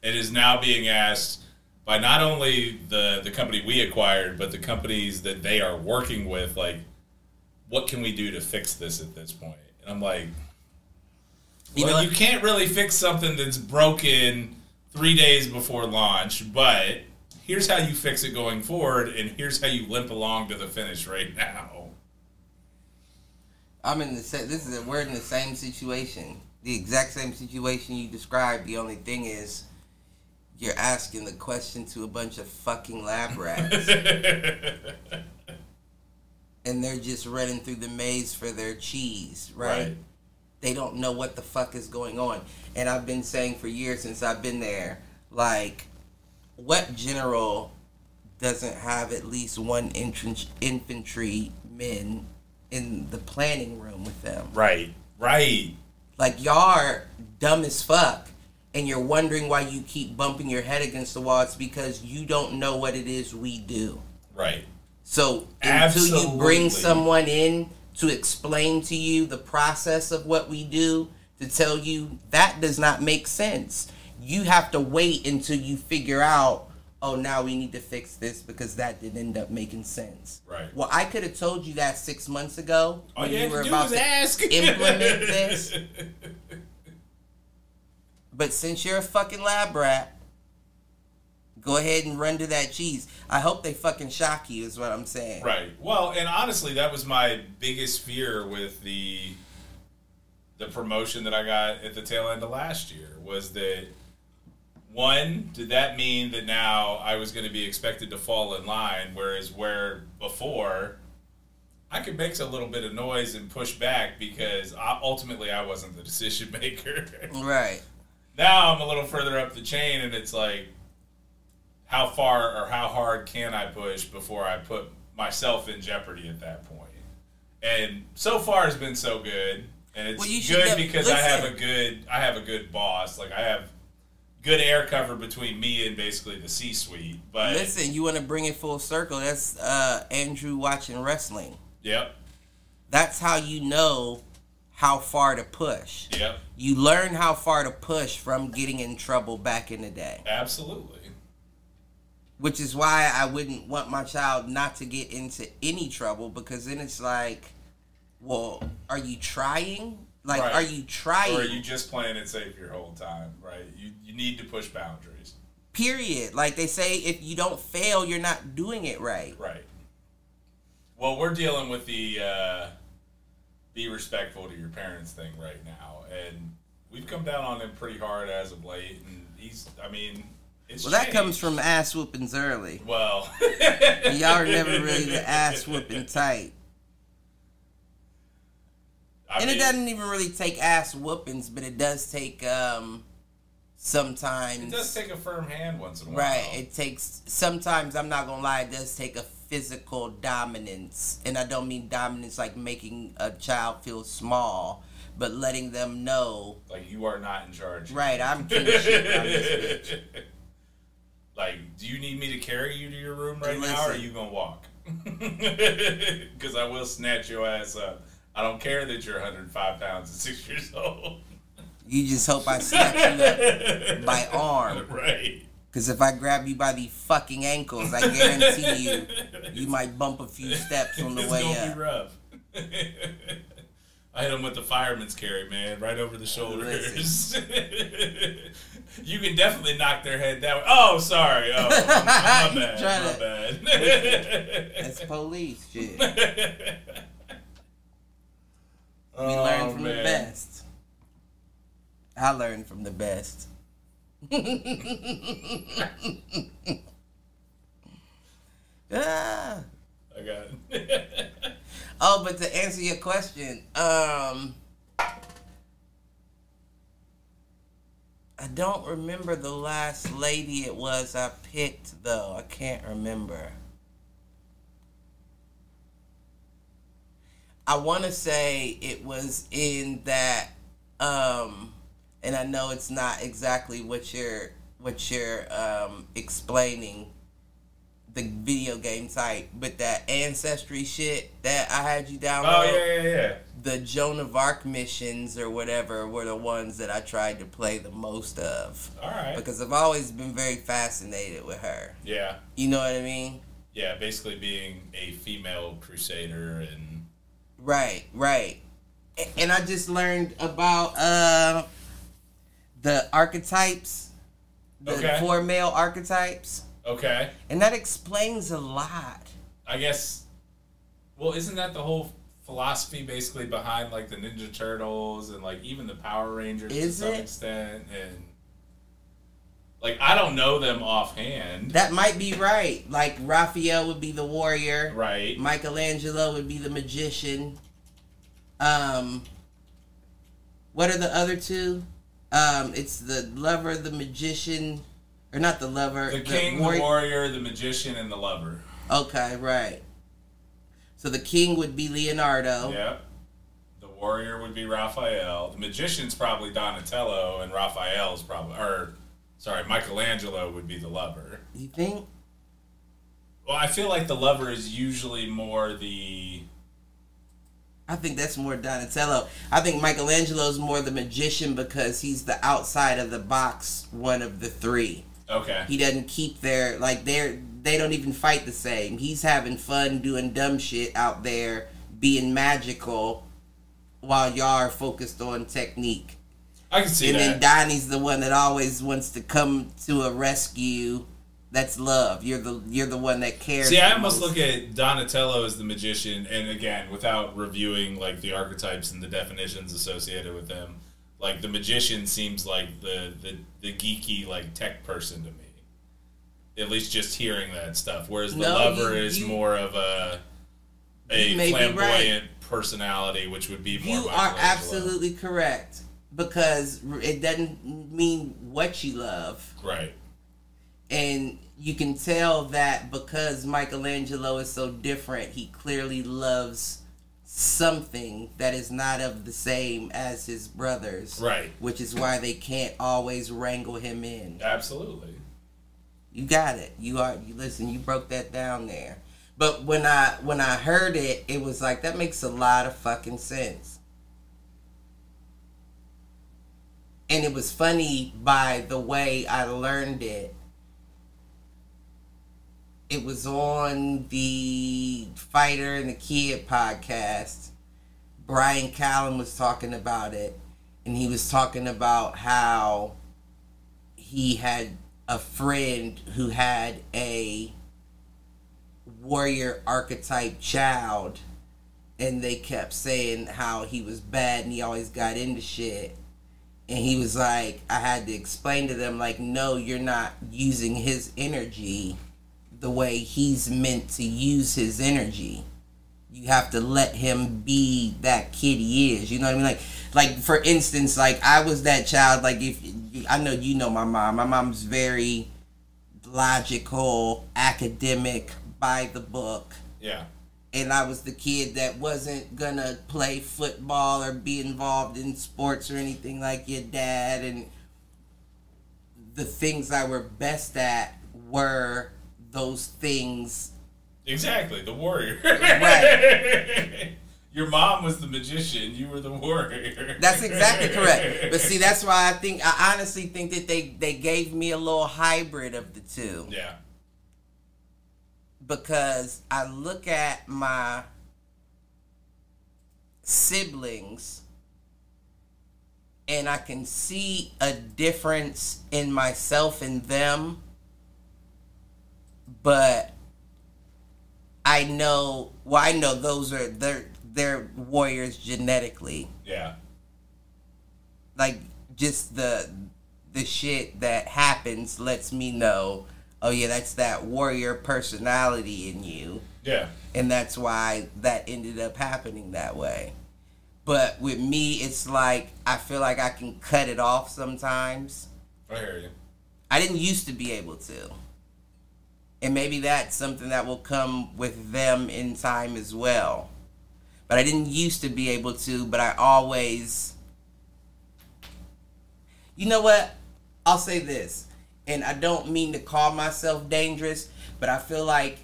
It is now being asked by not only the the company we acquired, but the companies that they are working with. Like, what can we do to fix this at this point? And I'm like, You well, know you can't really fix something that's broken three days before launch, but here's how you fix it going forward, and here's how you limp along to the finish right now. I'm in the same. this is we're in the same situation, the exact same situation you described. The only thing is, you're asking the question to a bunch of fucking lab rats, and they're just running through the maze for their cheese, right? Right. They don't know what the fuck is going on. And I've been saying for years since I've been there, like, what general doesn't have at least one infant- infantry men in the planning room with them? Right. Right. Like, y'all are dumb as fuck. And you're wondering why you keep bumping your head against the wall. It's because you don't know what it is we do. Right. So until you bring someone in to explain to you the process of what we do, to tell you that does not make sense. You have to wait until you figure out, oh, now we need to fix this because that didn't end up making sense. Right. Well, I could have told you that six months ago All when you you were about to ask. implement this. But since you're a fucking lab rat, go ahead and run to that cheese. I hope they fucking shock you, is what I'm saying. Right. Well, and honestly, that was my biggest fear with the the promotion that I got at the tail end of last year was that one, did that mean that now I was going to be expected to fall in line whereas where before I could make a little bit of noise and push back because I, ultimately I wasn't the decision maker. Right. now I'm a little further up the chain, and it's like, how far or how hard can I push before I put myself in jeopardy at that point? And so far has been so good, and it's Well, good def- because I have a good I have a good boss. Like I have good air cover between me and basically the C-suite. But Listen, you want to bring it full circle. That's uh, Andrew watching wrestling. yep, That's how you know how far to push. yep, You learn how far to push from getting in trouble back in the day. absolutely. Which is why I wouldn't want my child not to get into any trouble because then it's like, well, are you trying? Like, Right. are you trying? Or are you just playing it safe your whole time? Right? You you need to push boundaries. Period. Like they say, if you don't fail, you're not doing it right. Right. Well, we're dealing with the uh, be respectful to your parents thing right now, and we've come down on him pretty hard as of late. And he's, I mean, it's Well, that comes from ass whoopings early. well. Y'all are never really the ass whooping type. I and mean, it doesn't even really take ass whoopings, but it does take um sometimes It does take a firm hand once in a while. right. It takes sometimes I'm not gonna lie, it does take a physical dominance. And I don't mean dominance like making a child feel small, but letting them know like you are not in charge. Right, I'm king shit around this bitch. Like, do you need me to carry you to your room right now, or are you gonna walk? Because I will snatch your ass up. I don't care that you're 105 pounds and six years old. You just hope I snatch you up by arm. Right. Because if I grab you by the fucking ankles, I guarantee you, you might bump a few steps on the it's way gonna up. be rough. I hit him with the fireman's carry, man, right over the shoulders. You can definitely knock their head that way. Oh, sorry. Oh, my You bad. My bad. That's police shit. we We learn from the best. I learned from the best. ah. I got it. Oh, but to answer your question, um, I don't remember the last lady it was I picked though. I can't remember. I want to say it was in that um and I know it's not exactly what you're what you're um, explaining the video game type, but that ancestry shit that I had you download, Oh yeah, yeah, yeah. the Joan of Arc missions or whatever were the ones that I tried to play the most of All right. because I've always been very fascinated with her. Yeah, You know what I mean? yeah. Basically, being a female crusader and Right, right. And I just learned about uh the archetypes, the Okay. four male archetypes, okay. and that explains a lot. I guess. Well, isn't that the whole philosophy basically behind like the Ninja Turtles and like even the Power Rangers Is to some it? extent and like I don't know them offhand. That might be right. Like Raphael would be the warrior, right. Michelangelo would be the magician. Um, what are the other two? Um, it's the lover, the magician, or not the lover, The king, the warrior- warrior, the magician, and the lover. Okay, right. So the king would be Leonardo. Yep. The warrior would be Raphael. The magician's probably Donatello, and Raphael's probably, or sorry, Michelangelo would be the lover. You think? Well, I feel like the lover is usually more the. I think that's more Donatello. I think Michelangelo's more the magician because he's the outside of the box one of the three. Okay. He doesn't keep their like they're they don't even fight the same. He's having fun doing dumb shit out there, being magical, while y'all are focused on technique. I can see and that. then Donnie's the one that always wants to come to a rescue. That's love. You're the you're the one that cares. See, I almost most. look at Donatello as the magician, and again, without reviewing like the archetypes and the definitions associated with them, like the magician seems like the the, the geeky like tech person to me. At least just hearing that stuff. Whereas the No, lover you- is you- more of a a You may be flamboyant personality, which would be more. You are absolutely correct because it doesn't mean what you love. right. And you can tell that because Michelangelo is so different, he clearly loves something that is not of the same as his brothers. Right. Which is why they can't always wrangle him in. Absolutely. You got it. You are you listen, you broke that down there. But when I when I heard it, it was like that makes a lot of fucking sense. And it was funny by the way I learned it. It was on the Fighter and the Kid podcast. Bryan Callen was talking about it. And he was talking about how he had a friend who had a warrior archetype child and they kept saying how he was bad and he always got into shit and he was like i had to explain to them like no you're not using his energy the way he's meant to use his energy. You have to let him be that kid he is. You know what i mean? Like like for instance like i was that child like if i know you know my mom. My mom's very logical academic by the book. Yeah. and I was the kid that wasn't gonna play football or be involved in sports or anything like your dad. And the things I were best at were those things Exactly. The warrior. Right. Your mom was the magician. You were the warrior. that's exactly correct but see that's why I think I honestly think that they they gave me a little hybrid of the two Yeah. because I look at my siblings and I can see a difference in myself and them, but I know, well, I know those are they're they're warriors genetically. Yeah. Like just the the shit that happens lets me know, oh yeah, that's that warrior personality in you Yeah. and that's why that ended up happening that way. But with me, it's like I feel like I can cut it off sometimes. I hear you. I didn't used to be able to. And maybe that's something that will come with them in time as well. But I didn't used to be able to, but I always You know what? I'll say this, and I don't mean to call myself dangerous, but I feel like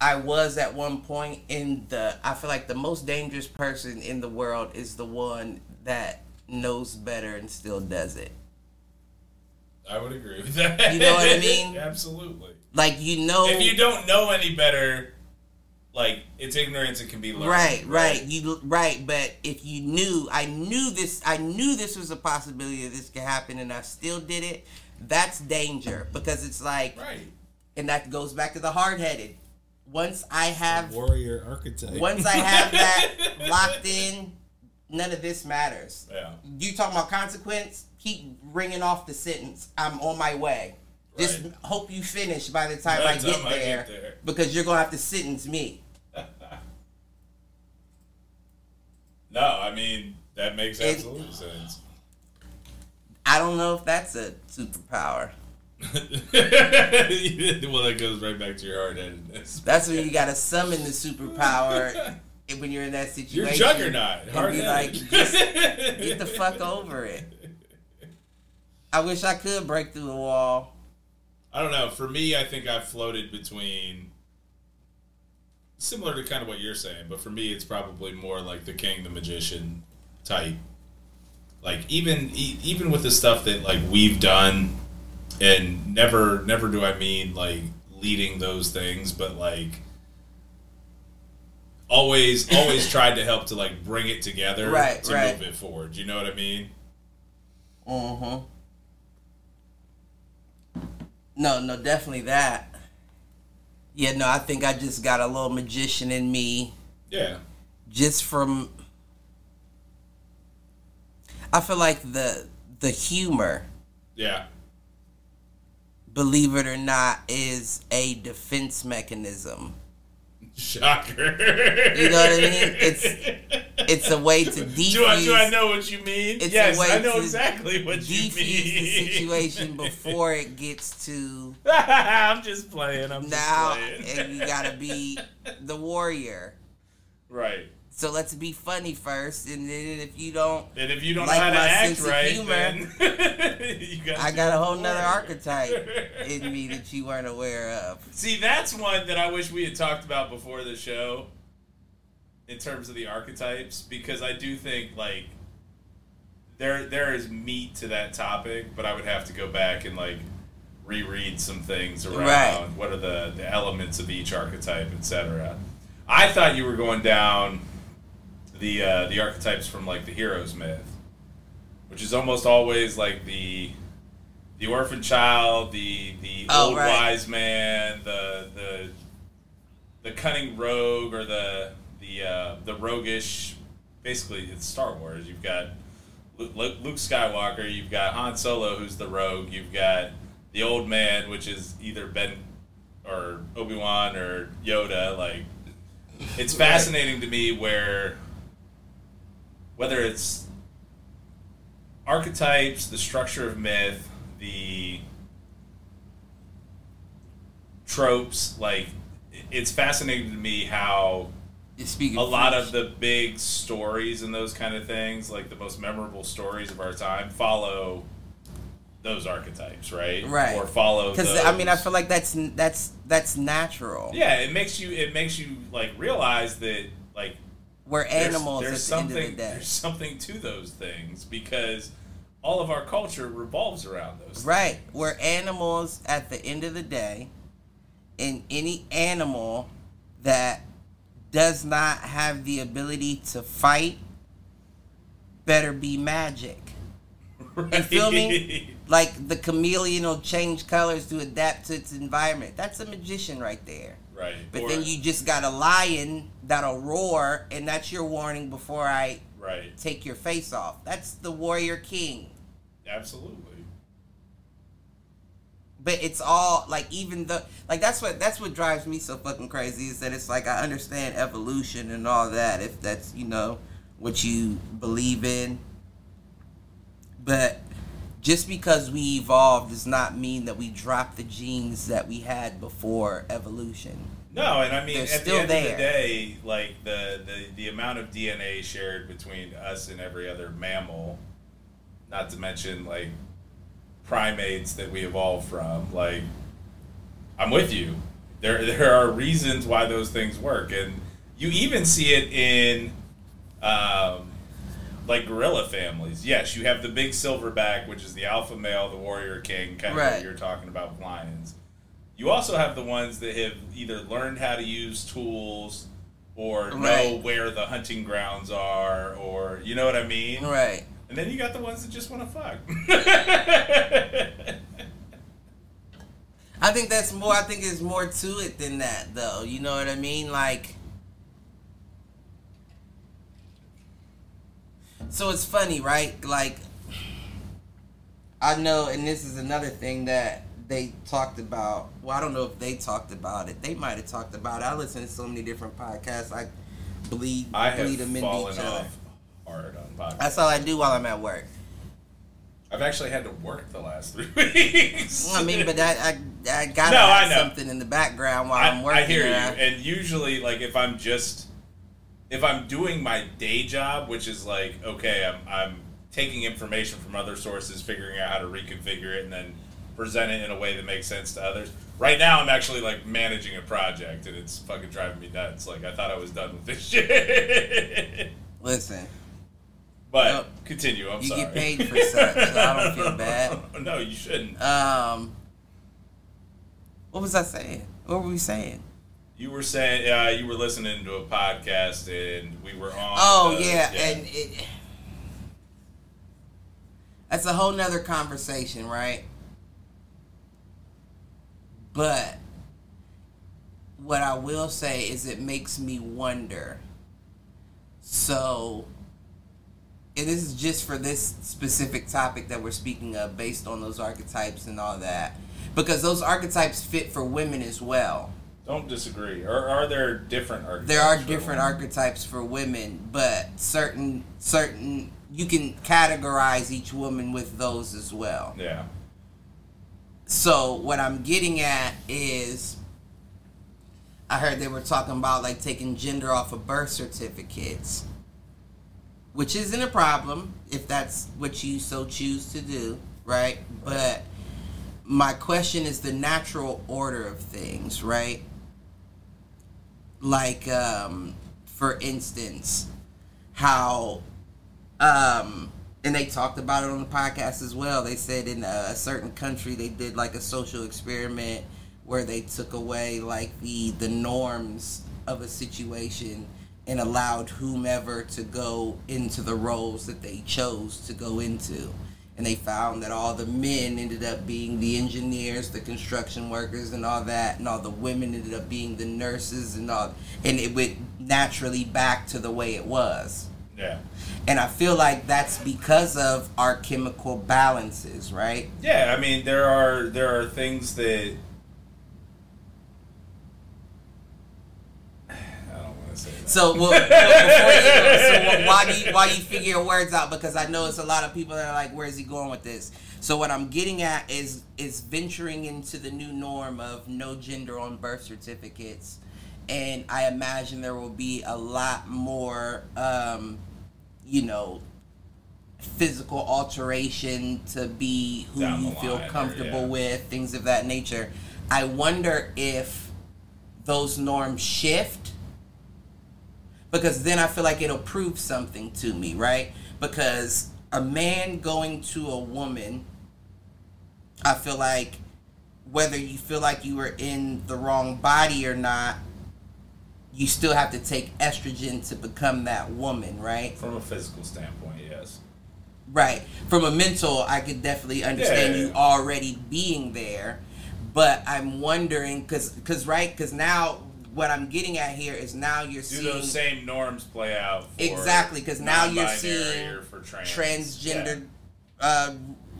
I was at one point in the. I feel like the most dangerous person in the world is the one that knows better and still does it. I would agree with that. You know what I mean? Absolutely. Like you know, If you don't know any better, like it's ignorance, it can be learned. Right, right, you right. But if you knew, I knew this, I knew this was a possibility that this could happen, and I still did it. That's danger because it's like, Right. and that goes back to the hard headed. Once I have, warrior archetype. once I have that locked in, none of this matters. Yeah. You talking about consequence? Keep ringing off the sentence. I'm on my way. Just Right. hope you finish by the time, By I, the get time I there, get there. because you're gonna have to sentence me. No, I mean that makes It- absolute sense. I don't know if that's a superpower. well, that goes right back to your hard headedness. That's when you gotta summon the superpower when you're in that situation. You're juggernaut. Hard be like, get the fuck over it. I wish I could break through the wall. I don't know. For me, I think I've floated between similar to kind of what you're saying, but for me, it's probably more like the king, the magician type. Like even e- even with the stuff that like we've done, and never never do I mean like leading those things, but like always always tried to help to like bring it together Right, to right. move it forward. You know what I mean? Mm-hmm. No, no, definitely that. Yeah, no, I think I just got a little magician in me Yeah. just from I feel like the the humor, Yeah. believe it or not, is a defense mechanism. Shocker. You know what I mean? It's it's a way to defuse Do I, do I know what you mean? It's a yes, way I know to exactly what you mean. the situation before it gets to I'm just playing. I'm now just playing. and you gotta be the warrior. right. So let's be funny first and then if you don't And if you don't Like know how to my act sense of right, humor, then you got I got a whole nother archetype in me that you weren't aware of. See, that's one that I wish we had talked about before the show in terms of the archetypes because I do think like there there is meat to that topic, but I would have to go back and like reread some things around Right. what are the, the elements of each archetype, etc. I thought you were going down the uh, the archetypes from like the hero's myth, which is almost always like the the orphan child, the the Oh, old right. wise man, the the the cunning rogue, or the the uh, the roguish. Basically, it's Star Wars. You've got Luke, Skywalker. You've got Han Solo, who's the rogue. You've got the old man, which is either Ben or Obi Wan or Yoda. Like, it's fascinating to me where whether it's archetypes, the structure of myth, the tropes, like it's fascinating to me how Speaking a lot of the big stories and those kind of things, like the most memorable stories of our time, follow those archetypes, right? Right. Or follow because I mean I feel like that's that's that's natural. yeah, it makes you it makes you like realize that like We're animals there's at the end of the day. there's something to those things because all of our culture revolves around those. Right. We're animals at the end of the day. And any animal that does not have the ability to fight better be magic. Right? You feel me? Like the chameleon will change colors to adapt to its environment. That's a magician right there. Right. But Or- then you just got a lion that'll roar, and that's your warning before I right. take your face off. That's the warrior king. Absolutely. but it's all like even the like that's what that's what drives me so fucking crazy is that it's like I understand evolution and all that if that's you know what you believe in but just because we evolved does not mean that we drop the genes that we had before evolution No, and I mean, They're at still the end there. of the day, like the, the the amount of DNA shared between us and every other mammal, not to mention like primates that we evolved from. Like, I'm with you. There, there are reasons why those things work, and you even see it in, um, like gorilla families. Yes, you have the big silverback, which is the alpha male, the warrior king, kind of Right. what you're talking about with lions. You also have the ones that have either learned how to use tools or know Right. where the hunting grounds are, or you know what I mean. Right. And then you got the ones that just want to fuck. I think that's more. I think there's more to it than that, though. You know what I mean? Like, so it's funny, right? Like, I know, and this is another thing that they talked about. Well, I don't know if they talked about it. They might have talked about it. I listen to so many different podcasts. I bleed, I have bleed them into fallen each other. off hard on podcasts. That's all I do while I'm at work. I've actually had to work the last three weeks. I mean, but I, I, I gotta No, have something in the background while I, I'm working. I hear you. And usually, like, if I'm just if I'm doing my day job, which is like, okay, I'm I'm taking information from other sources, figuring out how to reconfigure it, and then present it in a way that makes sense to others. Right now, I'm actually like managing a project, and it's fucking driving me nuts. Like, I thought I was done with this shit. Listen, but Well, continue. I'm you sorry. get paid for such, so I don't feel bad. no, you shouldn't. Um, what was I saying? What were we saying? You were saying uh, you were listening to a podcast, and we were on. Oh the- yeah, and it, that's a whole nother conversation, right? But what I will say is it makes me wonder. So, and this is just for this specific topic that we're speaking of, based on those archetypes and all that, because those archetypes fit for women as well. Don't disagree. Or are there different archetypes? there are different women? archetypes for women, but certain certain you can categorize each woman with those as well. Yeah. So what I'm getting at is I heard they were talking about like taking gender off of birth certificates. Which isn't a problem if that's what you so choose to do, right? But my question is the natural order of things, right? Like um for instance, how um and they talked about it on the podcast as well. They said in a, certain country they did like a social experiment where they took away like the the norms of a situation and allowed whomever to go into the roles that they chose to go into. And they found that all the men ended up being the engineers, the construction workers, and all that, and all the women ended up being the nurses and all. And it went naturally back to the way it was. Yeah. And I feel like that's because of our chemical balances, right? Yeah, I mean there are there are things that I don't want to say that. So, well, well, before you, so while you while you figure your words out, because I know it's a lot of people that are like, "Where's he going with this?" So, what I'm getting at is is venturing into the new norm of no gender on birth certificates, and I imagine there will be a lot more, um, you know, physical alteration to be who Down you feel or- comfortable yeah. with, things of that nature. I wonder if those norms shift because then I feel like it'll prove something to me, right? Because a man going to a woman, I feel like whether you feel like you were in the wrong body or not, you still have to take estrogen to become that woman, right? From a physical standpoint, yes. Right. From a mental, I could definitely understand Yeah. you already being there, but I'm wondering because because right because now what I'm getting at here is now you're Do seeing those same norms play out? For Exactly, 'cause now you're seeing trans. transgender uh,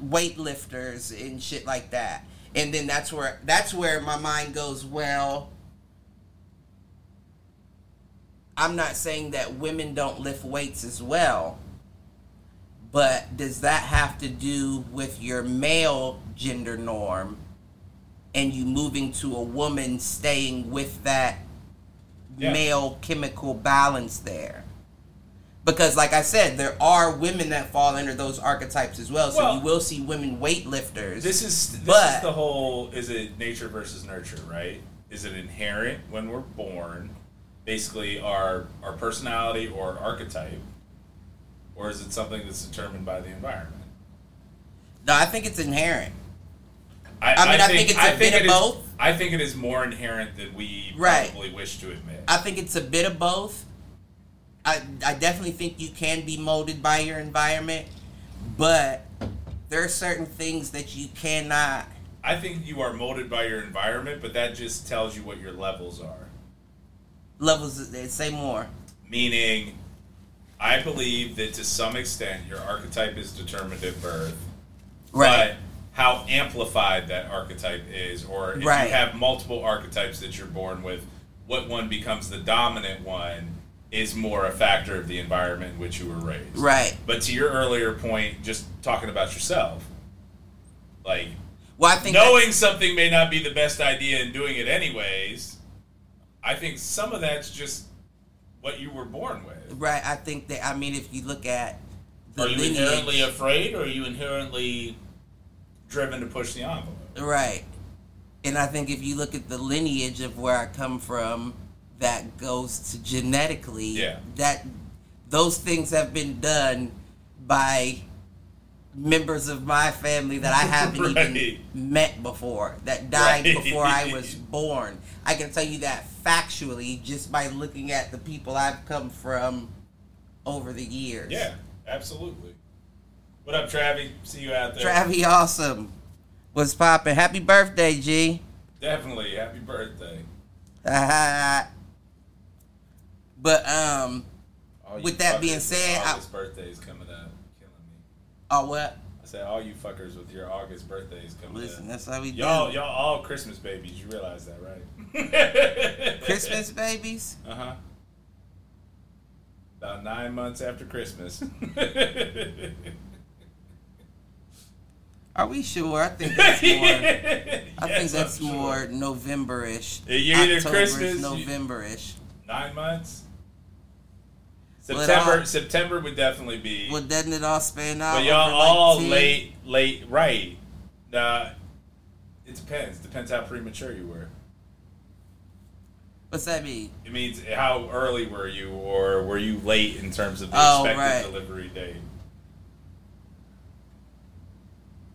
weightlifters and shit like that. And then that's where that's where my mind goes. Well, I'm not saying that women don't lift weights as well, but does that have to do with your male gender norm and you moving to a woman staying with that Yeah. male chemical balance there? Because, like I said, there are women that fall under those archetypes as well. So Well- you will see women weightlifters. This is this But- is the whole is it nature versus nurture, right? Is it inherent when we're born, basically our our personality or archetype, or is it something that's determined by the environment? no, I think it's inherent. I, I mean, I think it's a bit of it is- both. I think it is more inherent than we Right. probably wish to admit. I think it's a bit of both. I I definitely think you can be molded by your environment, but there are certain things that you cannot. I think you are molded by your environment, but that just tells you what your levels are. Levels they say more. Meaning, I believe that to some extent your archetype is determined at birth. But how amplified that archetype is, or if Right. you have multiple archetypes that you're born with, what one becomes the dominant one is more a factor of the environment in which you were raised. Right. But to your earlier point, just talking about yourself, like Well, I think knowing something may not be the best idea and doing it anyways, I think some of that's just what you were born with. right. I think that I mean, if you look at the Are you lineage, inherently afraid, or are you inherently driven to push the envelope? right, and I think if you look at the lineage of where I come from, that goes to genetically. Yeah. That those things have been done by members of my family that I haven't Right. even met before that died Right. before I was born. I can tell you that factually just by looking at the people I've come from over the years. Yeah, absolutely. What up, Travi? See you out there. Travie awesome. What's poppin'? Happy birthday, G. Definitely. Happy birthday. but um With that being said, I- August birthday is coming up, killing me. oh what? I said all you fuckers with your August birthdays coming Listen, up. that's how we do. Y'all, do. y'all all Christmas babies. You realize that, right? Christmas babies? Uh huh. About nine months after Christmas. Are we sure? I think that's more I think that's sure. more November-ish. You're either Christmas- November-ish. Nine months. September. all- September would definitely be. Well, doesn't it all span out? But y'all over, like, all late, late, right? Nah, it depends. Depends how premature you were. What's that mean? It means how early were you, or were you late in terms of the Oh, expected right. delivery date?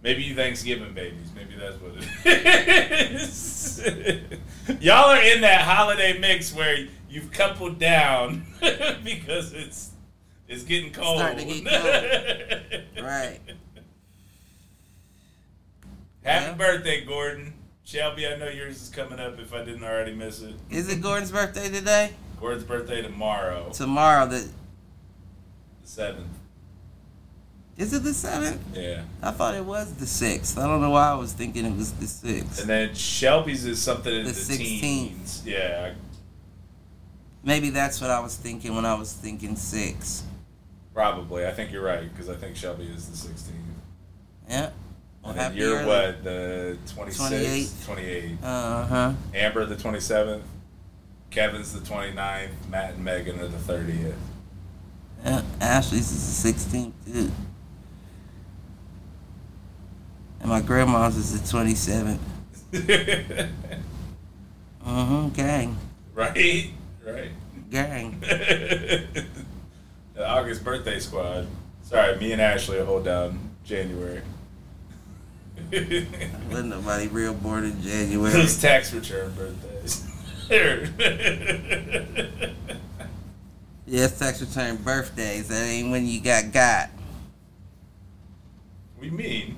Maybe you Thanksgiving babies. Maybe that's what it is. Y'all are in that holiday mix where you've coupled down because it's it's getting cold. starting to get Right. Happy Yeah. birthday, Gordon. Shelby, I know yours is coming up if I didn't already miss it. Is it Gordon's birthday today? Gordon's birthday tomorrow, Tomorrow. The the seventh. Is it the seventh? Yeah. I thought it was the sixth. I don't know why I was thinking it was the sixth. And then Shelby's is something in The the, 16th. teens. Yeah, Maybe that's what I was thinking when I was thinking six. probably. I think you're right because I think Shelby is the 16th. Yeah. And then you're what the 26th, 28th. 28th. Uh huh. Amber the 27th. Kevin's the 29th. Matt and Megan are the 30th. Yeah. Ashley's is the 16th too. And my grandma's is the 27th. Mm-hmm. Gang. right? Right. Gang. the August birthday squad. Sorry, me and Ashley hold down January. Wasn't nobody real born in January. Those tax return birthdays. yes, tax return birthdays. That ain't when you got got. we mean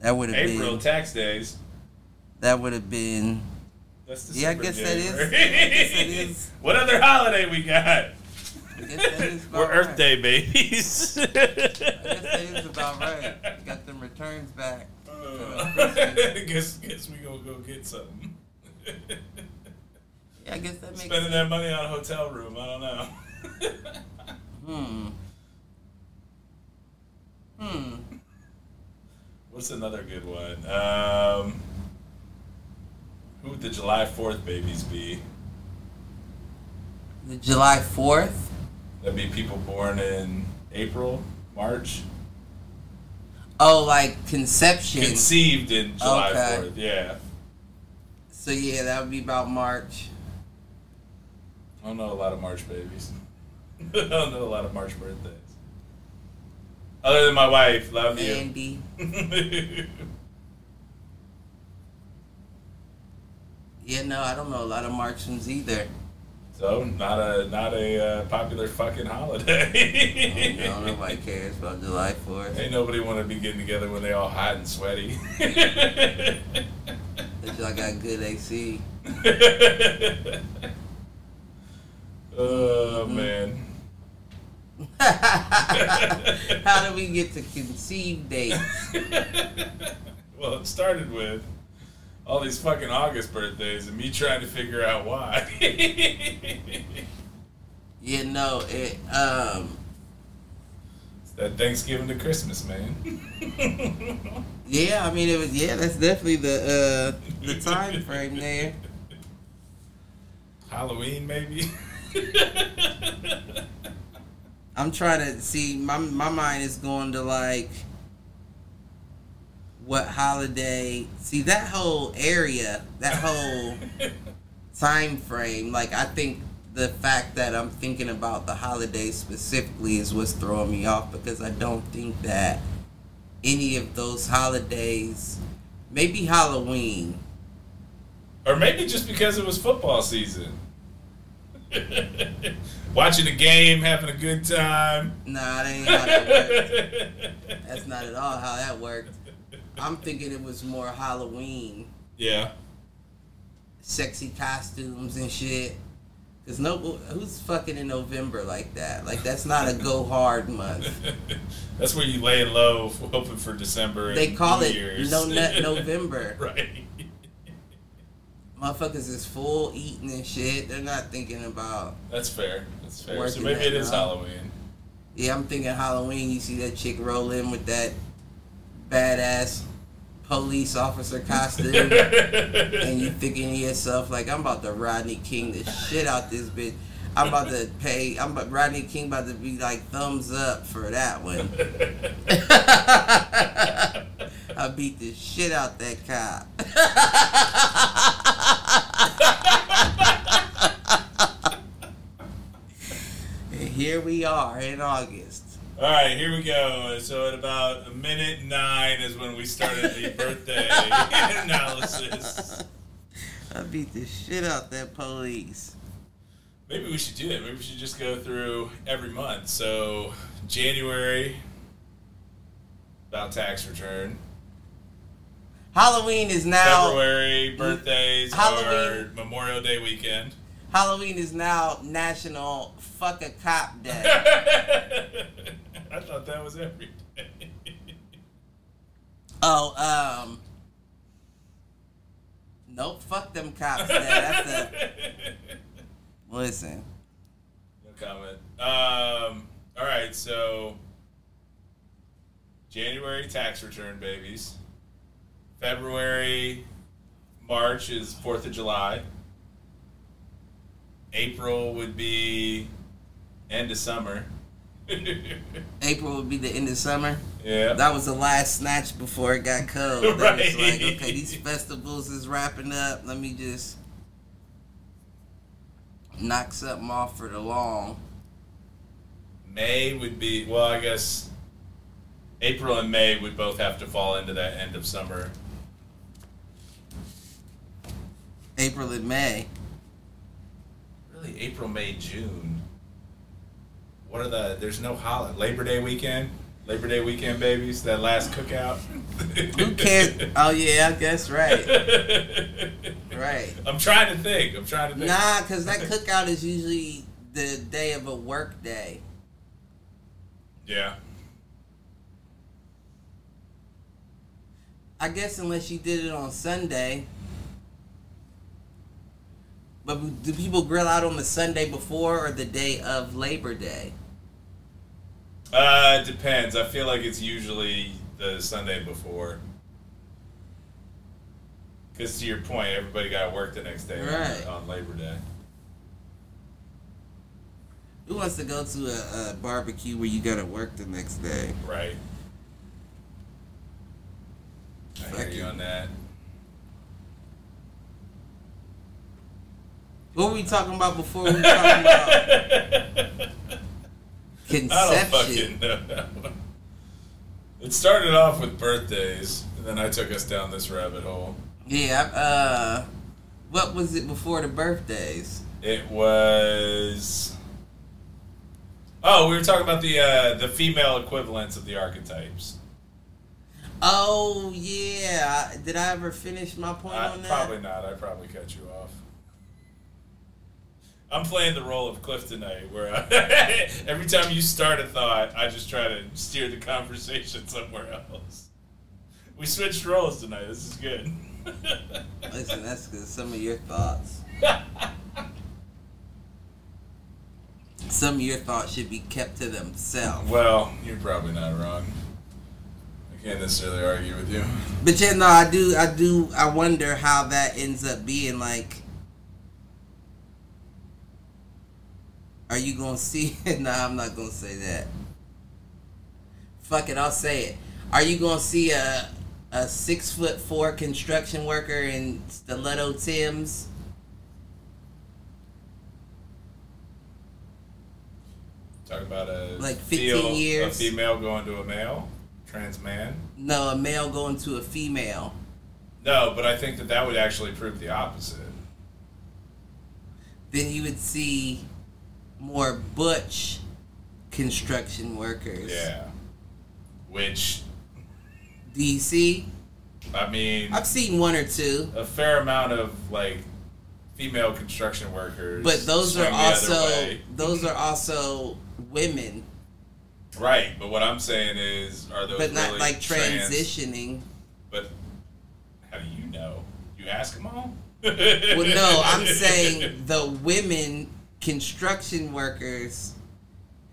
That would have been April tax days. That would have been. That's Yeah, I guess that is-. I guess that is- what other holiday we got? I guess that is about We're Earth right. Day babies. I guess that is about right. You got them returns back. Uh, guess guess we gonna go get something. Yeah, I guess that makes Spending that money on a hotel room, I don't know. Hmm. Hmm. What's another good one? Um, who would the July Fourth babies be? The July Fourth. That'd be people born in April, March. Oh, like conception. Conceived in July Okay. 4th, yeah. so yeah, that would be about March. I don't know a lot of March babies. I don't know a lot of March birthdays. Other than my wife, love you. Andy. Yeah, no, I don't know a lot of March ones either. so not a not a uh, popular fucking holiday. no, nobody cares about July Fourth. Ain't nobody want to be getting together when they all hot and sweaty. That y'all got good AC. oh man. How do we get to conceive dates? well, it started with all these fucking August birthdays and me trying to figure out why. you know, it um it's that Thanksgiving to Christmas, man. yeah, I mean it was yeah, that's definitely the uh the time frame there. Halloween, maybe. I'm trying to see my my mind is going to like what holiday see that whole area, that whole time frame, like I think the fact that I'm thinking about the holidays specifically is what's throwing me off because I don't think that any of those holidays maybe Halloween. or maybe just because it was football season. Watching the game, having a good time. Nah, that ain't how that works. That's not at all how that worked. I'm thinking it was more Halloween, yeah. sexy costumes and shit. Cause no, who's fucking in November like that? Like that's not a go hard month. That's where you lay low, hoping for December. And They call New it Year's. no nut November. right. Motherfuckers is full eating and shit. They're not thinking about. That's fair. That's fair. so maybe it is out. Halloween. Yeah, I'm thinking Halloween. You see that chick roll in with that badass police officer costume. and you thinking to yourself like I'm about to Rodney King the shit out this bitch. I'm about to pay. I'm about Rodney King about to be like thumbs up for that one. I beat the shit out that cop. and here we are in August. All right, here we go. So at about a minute nine is when we started the birthday analysis. I beat the shit out that police. Maybe we should do that. Maybe we should just go through every month. So January, about tax return. Halloween is now February, birthdays, or Halloween- Memorial Day weekend. Halloween is now National Fuck a Cop Day. I thought that was every day. Oh, um. Nope, fuck them cops. Day. That's a listen. No comment. Um, all right, so January tax return, babies. February, March is Fourth of July. April would be end of summer. April would be the end of summer. yeah. That was the last snatch before it got cold. Right. like, okay, these festivals is wrapping up. Let me just knock something off for the long. May would be well, I guess April and May would both have to fall into that end of summer. April and May. Really, April, May, June. What are the? There's no holiday. Labor Day weekend. Labor Day weekend, babies. That last cookout. Who cares? Oh yeah, I guess right. Right. I'm trying to think. I'm trying to think. Nah, cause that cookout is usually the day of a work day. Yeah. I guess unless you did it on Sunday. But do people grill out on the Sunday before or the day of Labor Day? Uh, it depends. I feel like it's usually the Sunday before. Because to your point, everybody got to work the next day on- Right. on, Labor Day. Who wants to go to a, a barbecue where you gotta work the next day? Right. I hear Fuck you you. on that. What were we talking about before? We were talking about I don't conception. fucking know. It started off with birthdays, and then I took us down this rabbit hole. Yeah. Uh, what was it before the birthdays? It was. Oh, we were talking about the uh, the female equivalents of the archetypes. Oh yeah. Did I ever finish my point I, on that? probably not. I probably cut you off. I'm playing the role of Cliff tonight, where I, every time you start a thought, I just try to steer the conversation somewhere else. We switched roles tonight. This is good. Listen, that's because some of your thoughts. Some of your thoughts should be kept to themselves. well, you're probably not wrong. I can't necessarily argue with you. But yeah, no, I do, I do, I wonder how that ends up being like. Are you gonna see? it? nah, I'm not gonna say that. Fuck it, I'll say it. Are you gonna see a a six foot four construction worker in stiletto Tims? Talk about a Like 15 feel- years. a female going to a male, trans man. No, a male going to a female. No, but I think that that would actually prove the opposite. Then you would see more butch construction workers. Yeah. Which Do you see? I mean, I've seen one or two. a fair amount of like female construction workers. But those are also those are also women, right. But what I'm saying is, are those but not really like trans- transitioning. But how do you know? You ask them all. Well, no, I'm saying the women construction workers.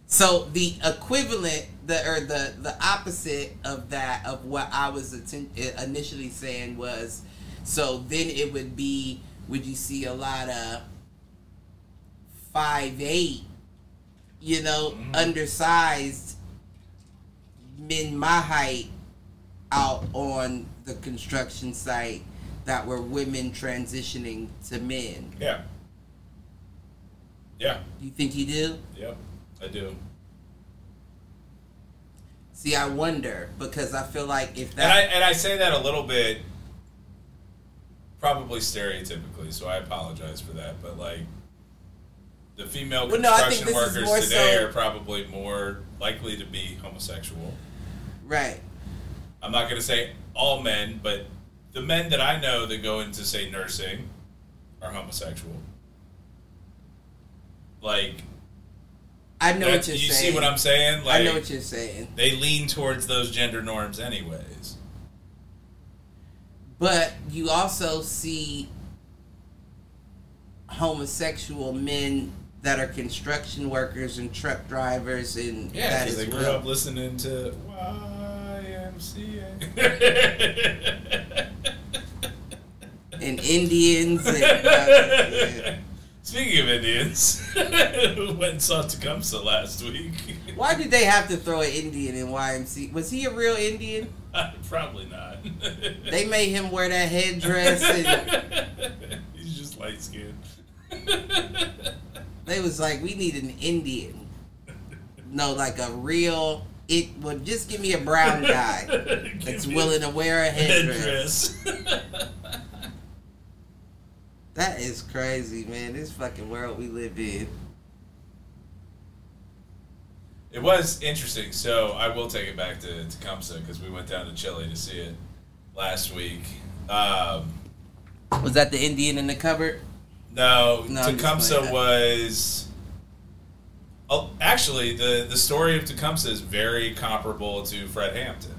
So the equivalent, the or the the opposite of that of what I was atten- initially saying was, so then it would be would you see a lot of five eight, you know, Mhm. undersized men my height out on the construction site that were women transitioning to men. Yeah. Yeah. You think you do? Yep. I do. See, I wonder because I feel like if And I that and I say that a little bit, probably stereotypically, so I apologize for that. But like, the female Well, no, construction is workers today so- are probably more likely to be homosexual. right, I'm not going to say all men, but the men that I know that go into say nursing are homosexual. Like, I know that- what you're you saying. You see what I'm saying? Like, I know what you're saying, they lean towards those gender norms, anyways. but you also see homosexual men that are construction workers and truck drivers and Yeah, that because they grew well. up listening to YMCA. and Indians and yeah. Speaking of Indians, who went and saw Tecumseh last week? Why did they have to throw an Indian in YMC? Was he a real Indian? Probably not. They made him wear that headdress and He's just light skinned. they was like, we need an Indian. No, like a real it well just give me a brown guy that's willing to wear a headdress. That is crazy, man. This fucking world we live in. It was interesting. So I will take it back to Tecumseh because we went down to Chile to see it last week. Um, Was that the Indian in the cupboard? no, No, Tecumseh was. Oh, actually, the the story of Tecumseh is very comparable to Fred Hampton.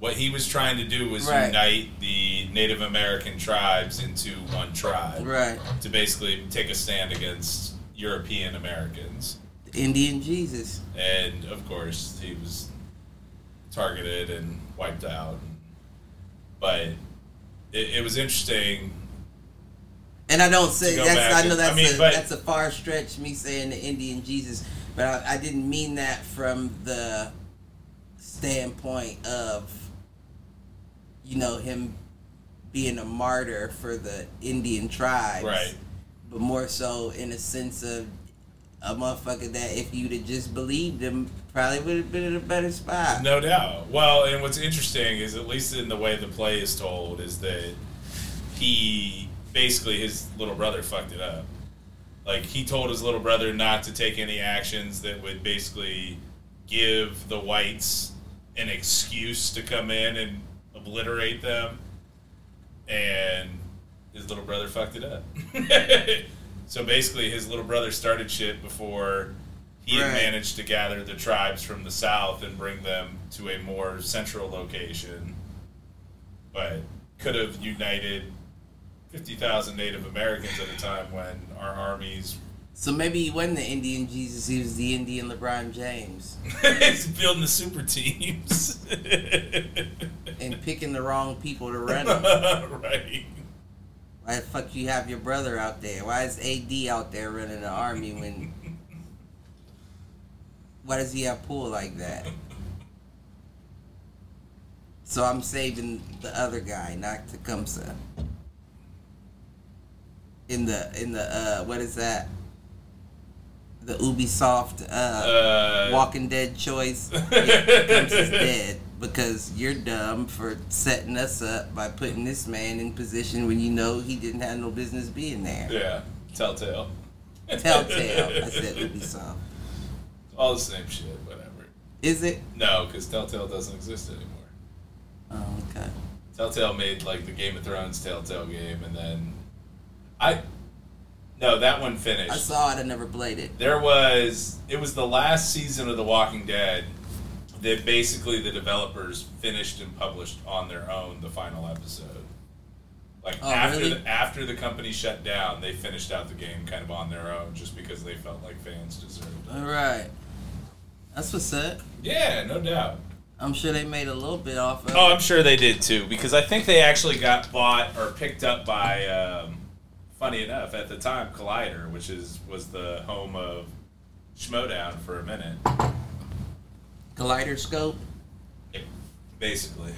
What he was trying to do was Right. unite the Native American tribes into one tribe Right. to basically take a stand against European Americans. Indian Jesus. and of course he was targeted and wiped out. But it, it was interesting And I don't say that's. I know that's I mean, a but- that's a far stretch. Me saying the Indian Jesus, but I, I didn't mean that from the standpoint of, you know, him being a martyr for the Indian tribes, Right. But more so in a sense of a motherfucker that if you'd have just believed him, probably would have been in a better spot. No doubt. Well, and what's interesting is, at least in the way the play is told, is that he basically his little brother fucked it up. Like he told his little brother not to take any actions that would basically give the whites an excuse to come in and obliterate them, and his little brother fucked it up. so basically, his little brother started shit before he had managed to gather the tribes from the south and bring them to a more central location, but could have united 50,000 Native Americans at a time when our armies So maybe he wasn't the Indian Jesus; he was the Indian LeBron James, is building the super teams. and picking the wrong people to run them. right. Why the fuck you have your brother out there? Why is AD out there running the army when? Why does he have pool like that? So I'm saving the other guy, not Tecumseh. In the in the uh what is that? The Ubisoft uh, Uh, Walking Dead choice. Yeah, Tecumseh's dead because you're dumb for setting us up by putting this man in position when you know he didn't have no business being there. Yeah. Telltale. Telltale. I said Ubisoft. All the same shit, whatever. Is it? No, because Telltale doesn't exist anymore. Oh, okay. Telltale made like the Game of Thrones Telltale game, and then I no, that one finished. I saw it. I never played it. There was it was the last season of The Walking Dead that basically the developers finished and published on their own the final episode. Like Oh, after really? the, after the company shut down, they finished out the game kind of on their own, just because they felt like fans deserved it. All right. That's what's up. Yeah, no doubt. I'm sure they made a little bit off of. Oh, I'm sure they did too, because I think they actually got bought or picked up by, um, funny enough, at the time, Collider, which is was the home of Schmoedown for a minute, Kaleidoscope. basically.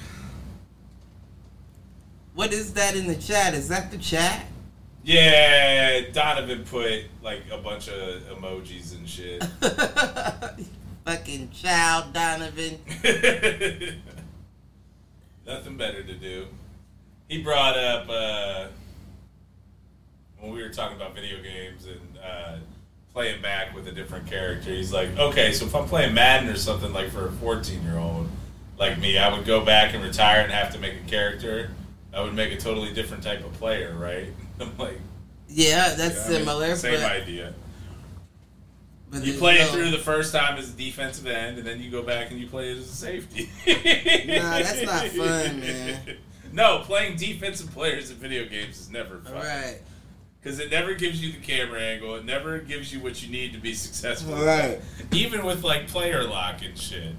What is that in the chat? Is that the chat? Yeah, Donovan put like a bunch of emojis and shit. Fucking child, Donovan. Nothing better to do. He brought up uh, when we were talking about video games and uh, playing back with a different character. He's like, okay, so if I'm playing Madden or something like for a 14 year old like me, I would go back and retire and have to make a character. I would make a totally different type of player, right? I'm like, Yeah, that's I mean, similar. same but, idea. but You play it no- through the first time as a defensive end, and then you go back and you play it as a safety. Nah, that's not fun, man. No, playing defensive players in video games is never fun. Right. Because it never gives you the camera angle. It never gives you what you need to be successful. Right. Even with like player lock and shit.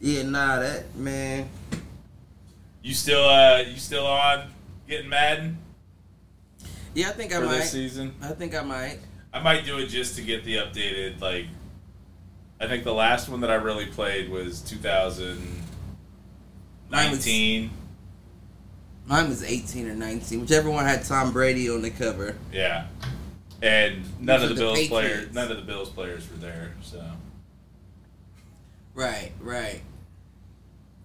Yeah, nah, that man. You still, uh, you still on getting Madden Yeah, I think I for might. this season? I think I might. I might do it just to get the updated. Like, I think the last one that I really played was 2019. Mine was 18 or 19, whichever one had Tom Brady on the cover. Yeah, and none These of the are the Bills players, none of the Bills players were there. So Right, right.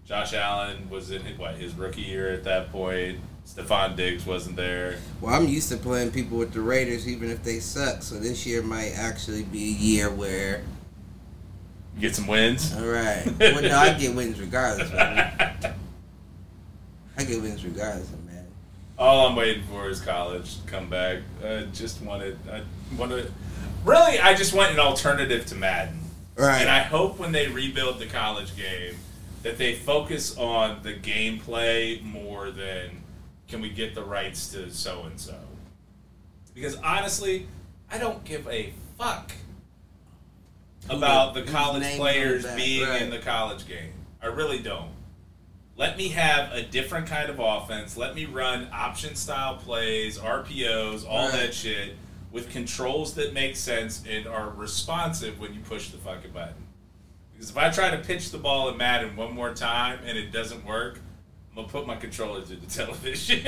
Josh Allen was in what his rookie year at that point. Stefon Diggs wasn't there. Well, I'm used to playing people with the Raiders, even if they suck. So this year might actually be a year where, You get some wins. all right. well, no, I get wins regardless. I get wins regardless, man. All I'm waiting for is college to come back. I just wanted, I wanted, really, I just want an alternative to Madden. Right. And I hope when they rebuild the college game that they focus on the gameplay more than can we get the rights to so and so. Because honestly, I don't give a fuck about the- the college players being right. in the college game. I really don't. Let me have a different kind of offense. Let me run option style plays, RPOs, all Right. that shit with controls that make sense and are responsive when you push the fucking button. Because if I try to pitch the ball in Madden one more time and it doesn't work, I'm gonna put my controller through the television.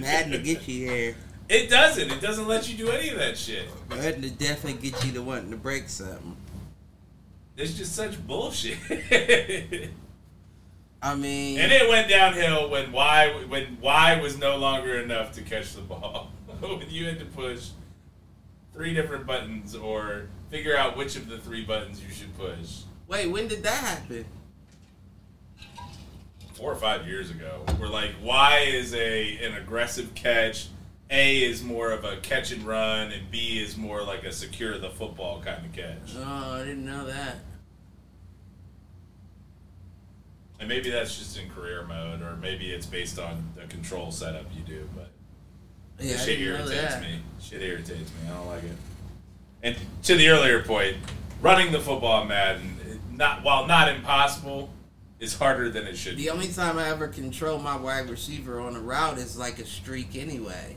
Madden to get you there. It doesn't. It doesn't let you do any of that shit. Madden to definitely get you to wanting to break something. It's just such bullshit. I mean, and it went downhill when Y when Y was no longer enough to catch the ball. when you had to push three different buttons or figure out which of the three buttons you should push. wait, when did that happen? Four or five years ago, where like Y is a an aggressive catch, A is more of a catch and run, and B is more like a secure the football kind of catch. Oh, I didn't know that. And maybe that's just in career mode, or maybe it's based on the control setup you do. But Yeah, shit irritates me. Shit irritates me. I don't like it. And to the earlier point, running the football in Madden, not while not impossible, is harder than it should. Be. The be. only time I ever control my wide receiver on a route is like a streak anyway.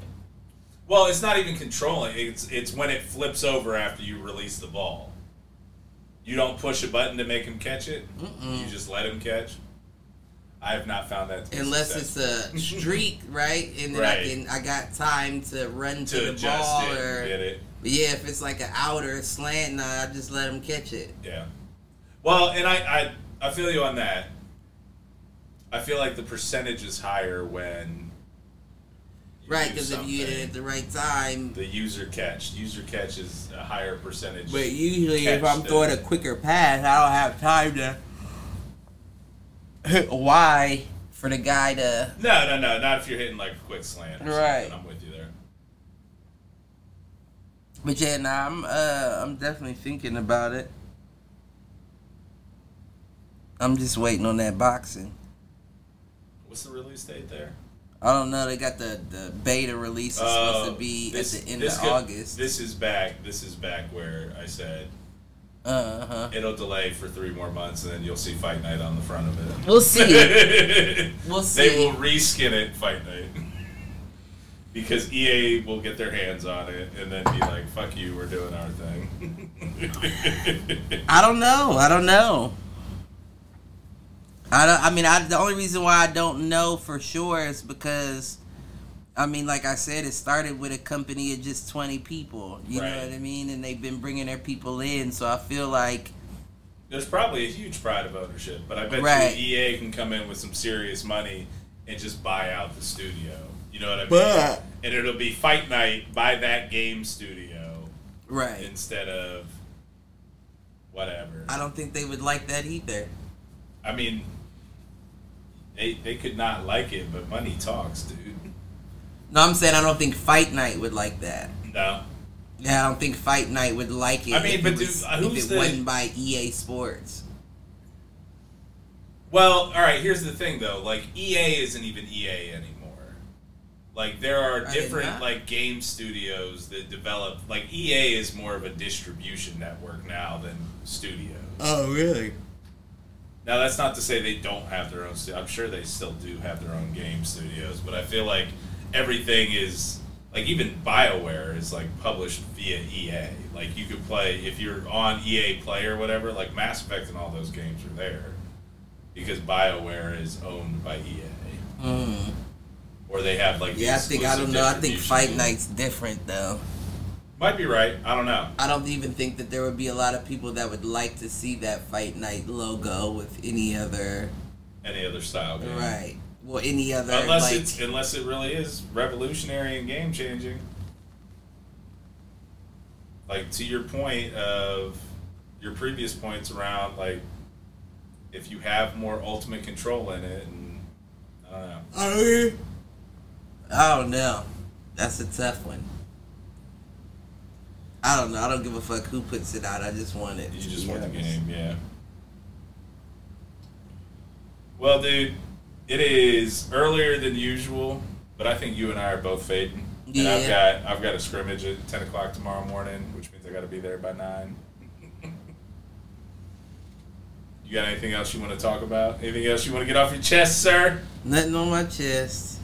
Well, it's not even controlling. It's it's when it flips over after you release the ball. You don't push a button to make him catch it. Mm-mm. You just let him catch. I have not found that to be Unless it's a streak, right? And then Right. I can I got time to run to, to the ball it, or and get it. but yeah, if it's like an outer slant, nah, I just let him catch it. Yeah. Well, and I, I I feel you on that. I feel like the percentage is higher when you Right, because if you hit it at the right time. the user catch, user catch is a higher percentage. But usually, if I'm than- throwing a quicker pass, I don't have time to hit Y for the guy to. no, no, no, not if you're hitting like a quick slant. Or Right. Something. I'm with you there. But yeah, nah, I'm uh, I'm definitely thinking about it. I'm just waiting on that boxing. What's the release date there? I don't know. They got the the beta release is supposed Oh, to be this- at the end of could- August. This is back. This is back where I said Uh huh. it'll delay for three more months, and then you'll see Fight Night on the front of it. We'll see. We'll see. They will reskin it Fight Night. because EA will get their hands on it and then be like, fuck you, we're doing our thing. I don't know. I don't know. I don't. I mean, I the only reason why I don't know for sure is because, I mean, like I said, it started with a company of just twenty people. You know what I mean? And they've been bringing their people in, so I feel like There's probably a huge pride of ownership, but I bet Right. EA can come in with some serious money and just buy out the studio. You know what I mean? But- and it'll be Fight Night by that game studio right. instead of whatever. I don't think they would like that either. I mean, they they could not like it, but money talks, dude. No, I'm saying I don't think Fight Night would like that. No, Yeah, I don't think Fight Night would like it. I mean, if but it dude, was, uh, who's if it the- wasn't by EA Sports. Well, all right. Here's the thing, though. Like EA isn't even EA anymore. Like there are Are different like game studios that develop. Like EA is more of a distribution network now than studios. Oh, really? Now that's not to say they don't have their own. Stu- I'm sure they still do have their own game studios, but I feel like everything is like even Bioware is like published via EA. Like you could play if you're on EA Play or whatever. Like Mass Effect and all those games are there because Bioware is owned by EA, Mm. or they have like Yeah, I think I don't know. I think Fight. Night's different though. might be right. I don't know. I don't even think that there would be a lot of people that would like to see that Fight Night logo with any other Any other style game, right. Well, any other Unless like it's unless it really is revolutionary and game changing. Like to your point of your previous points around like if you have more ultimate control in it and I don't know. I don't, I don't know. That's a tough one. I don't know. I don't give a fuck who puts it out. I just want it. You just want the game, yeah. Well dude, it is earlier than usual, but I think you and I are both fading. And I've got I've got a scrimmage at ten o'clock tomorrow morning, which means I gotta be there by nine. You got anything else you want to talk about? Anything else you want to get off your chest, sir? Nothing on my chest.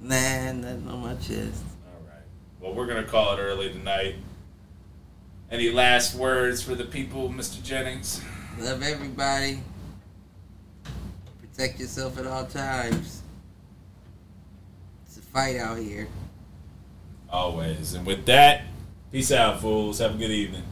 Nah, nothing on my chest. All right. Well, we're gonna call it early tonight. Any last words for the people, Mr. Jennings? Love everybody. Protect yourself at all times. It's a fight out here. Always. And with that, peace out, fools. Have a good evening.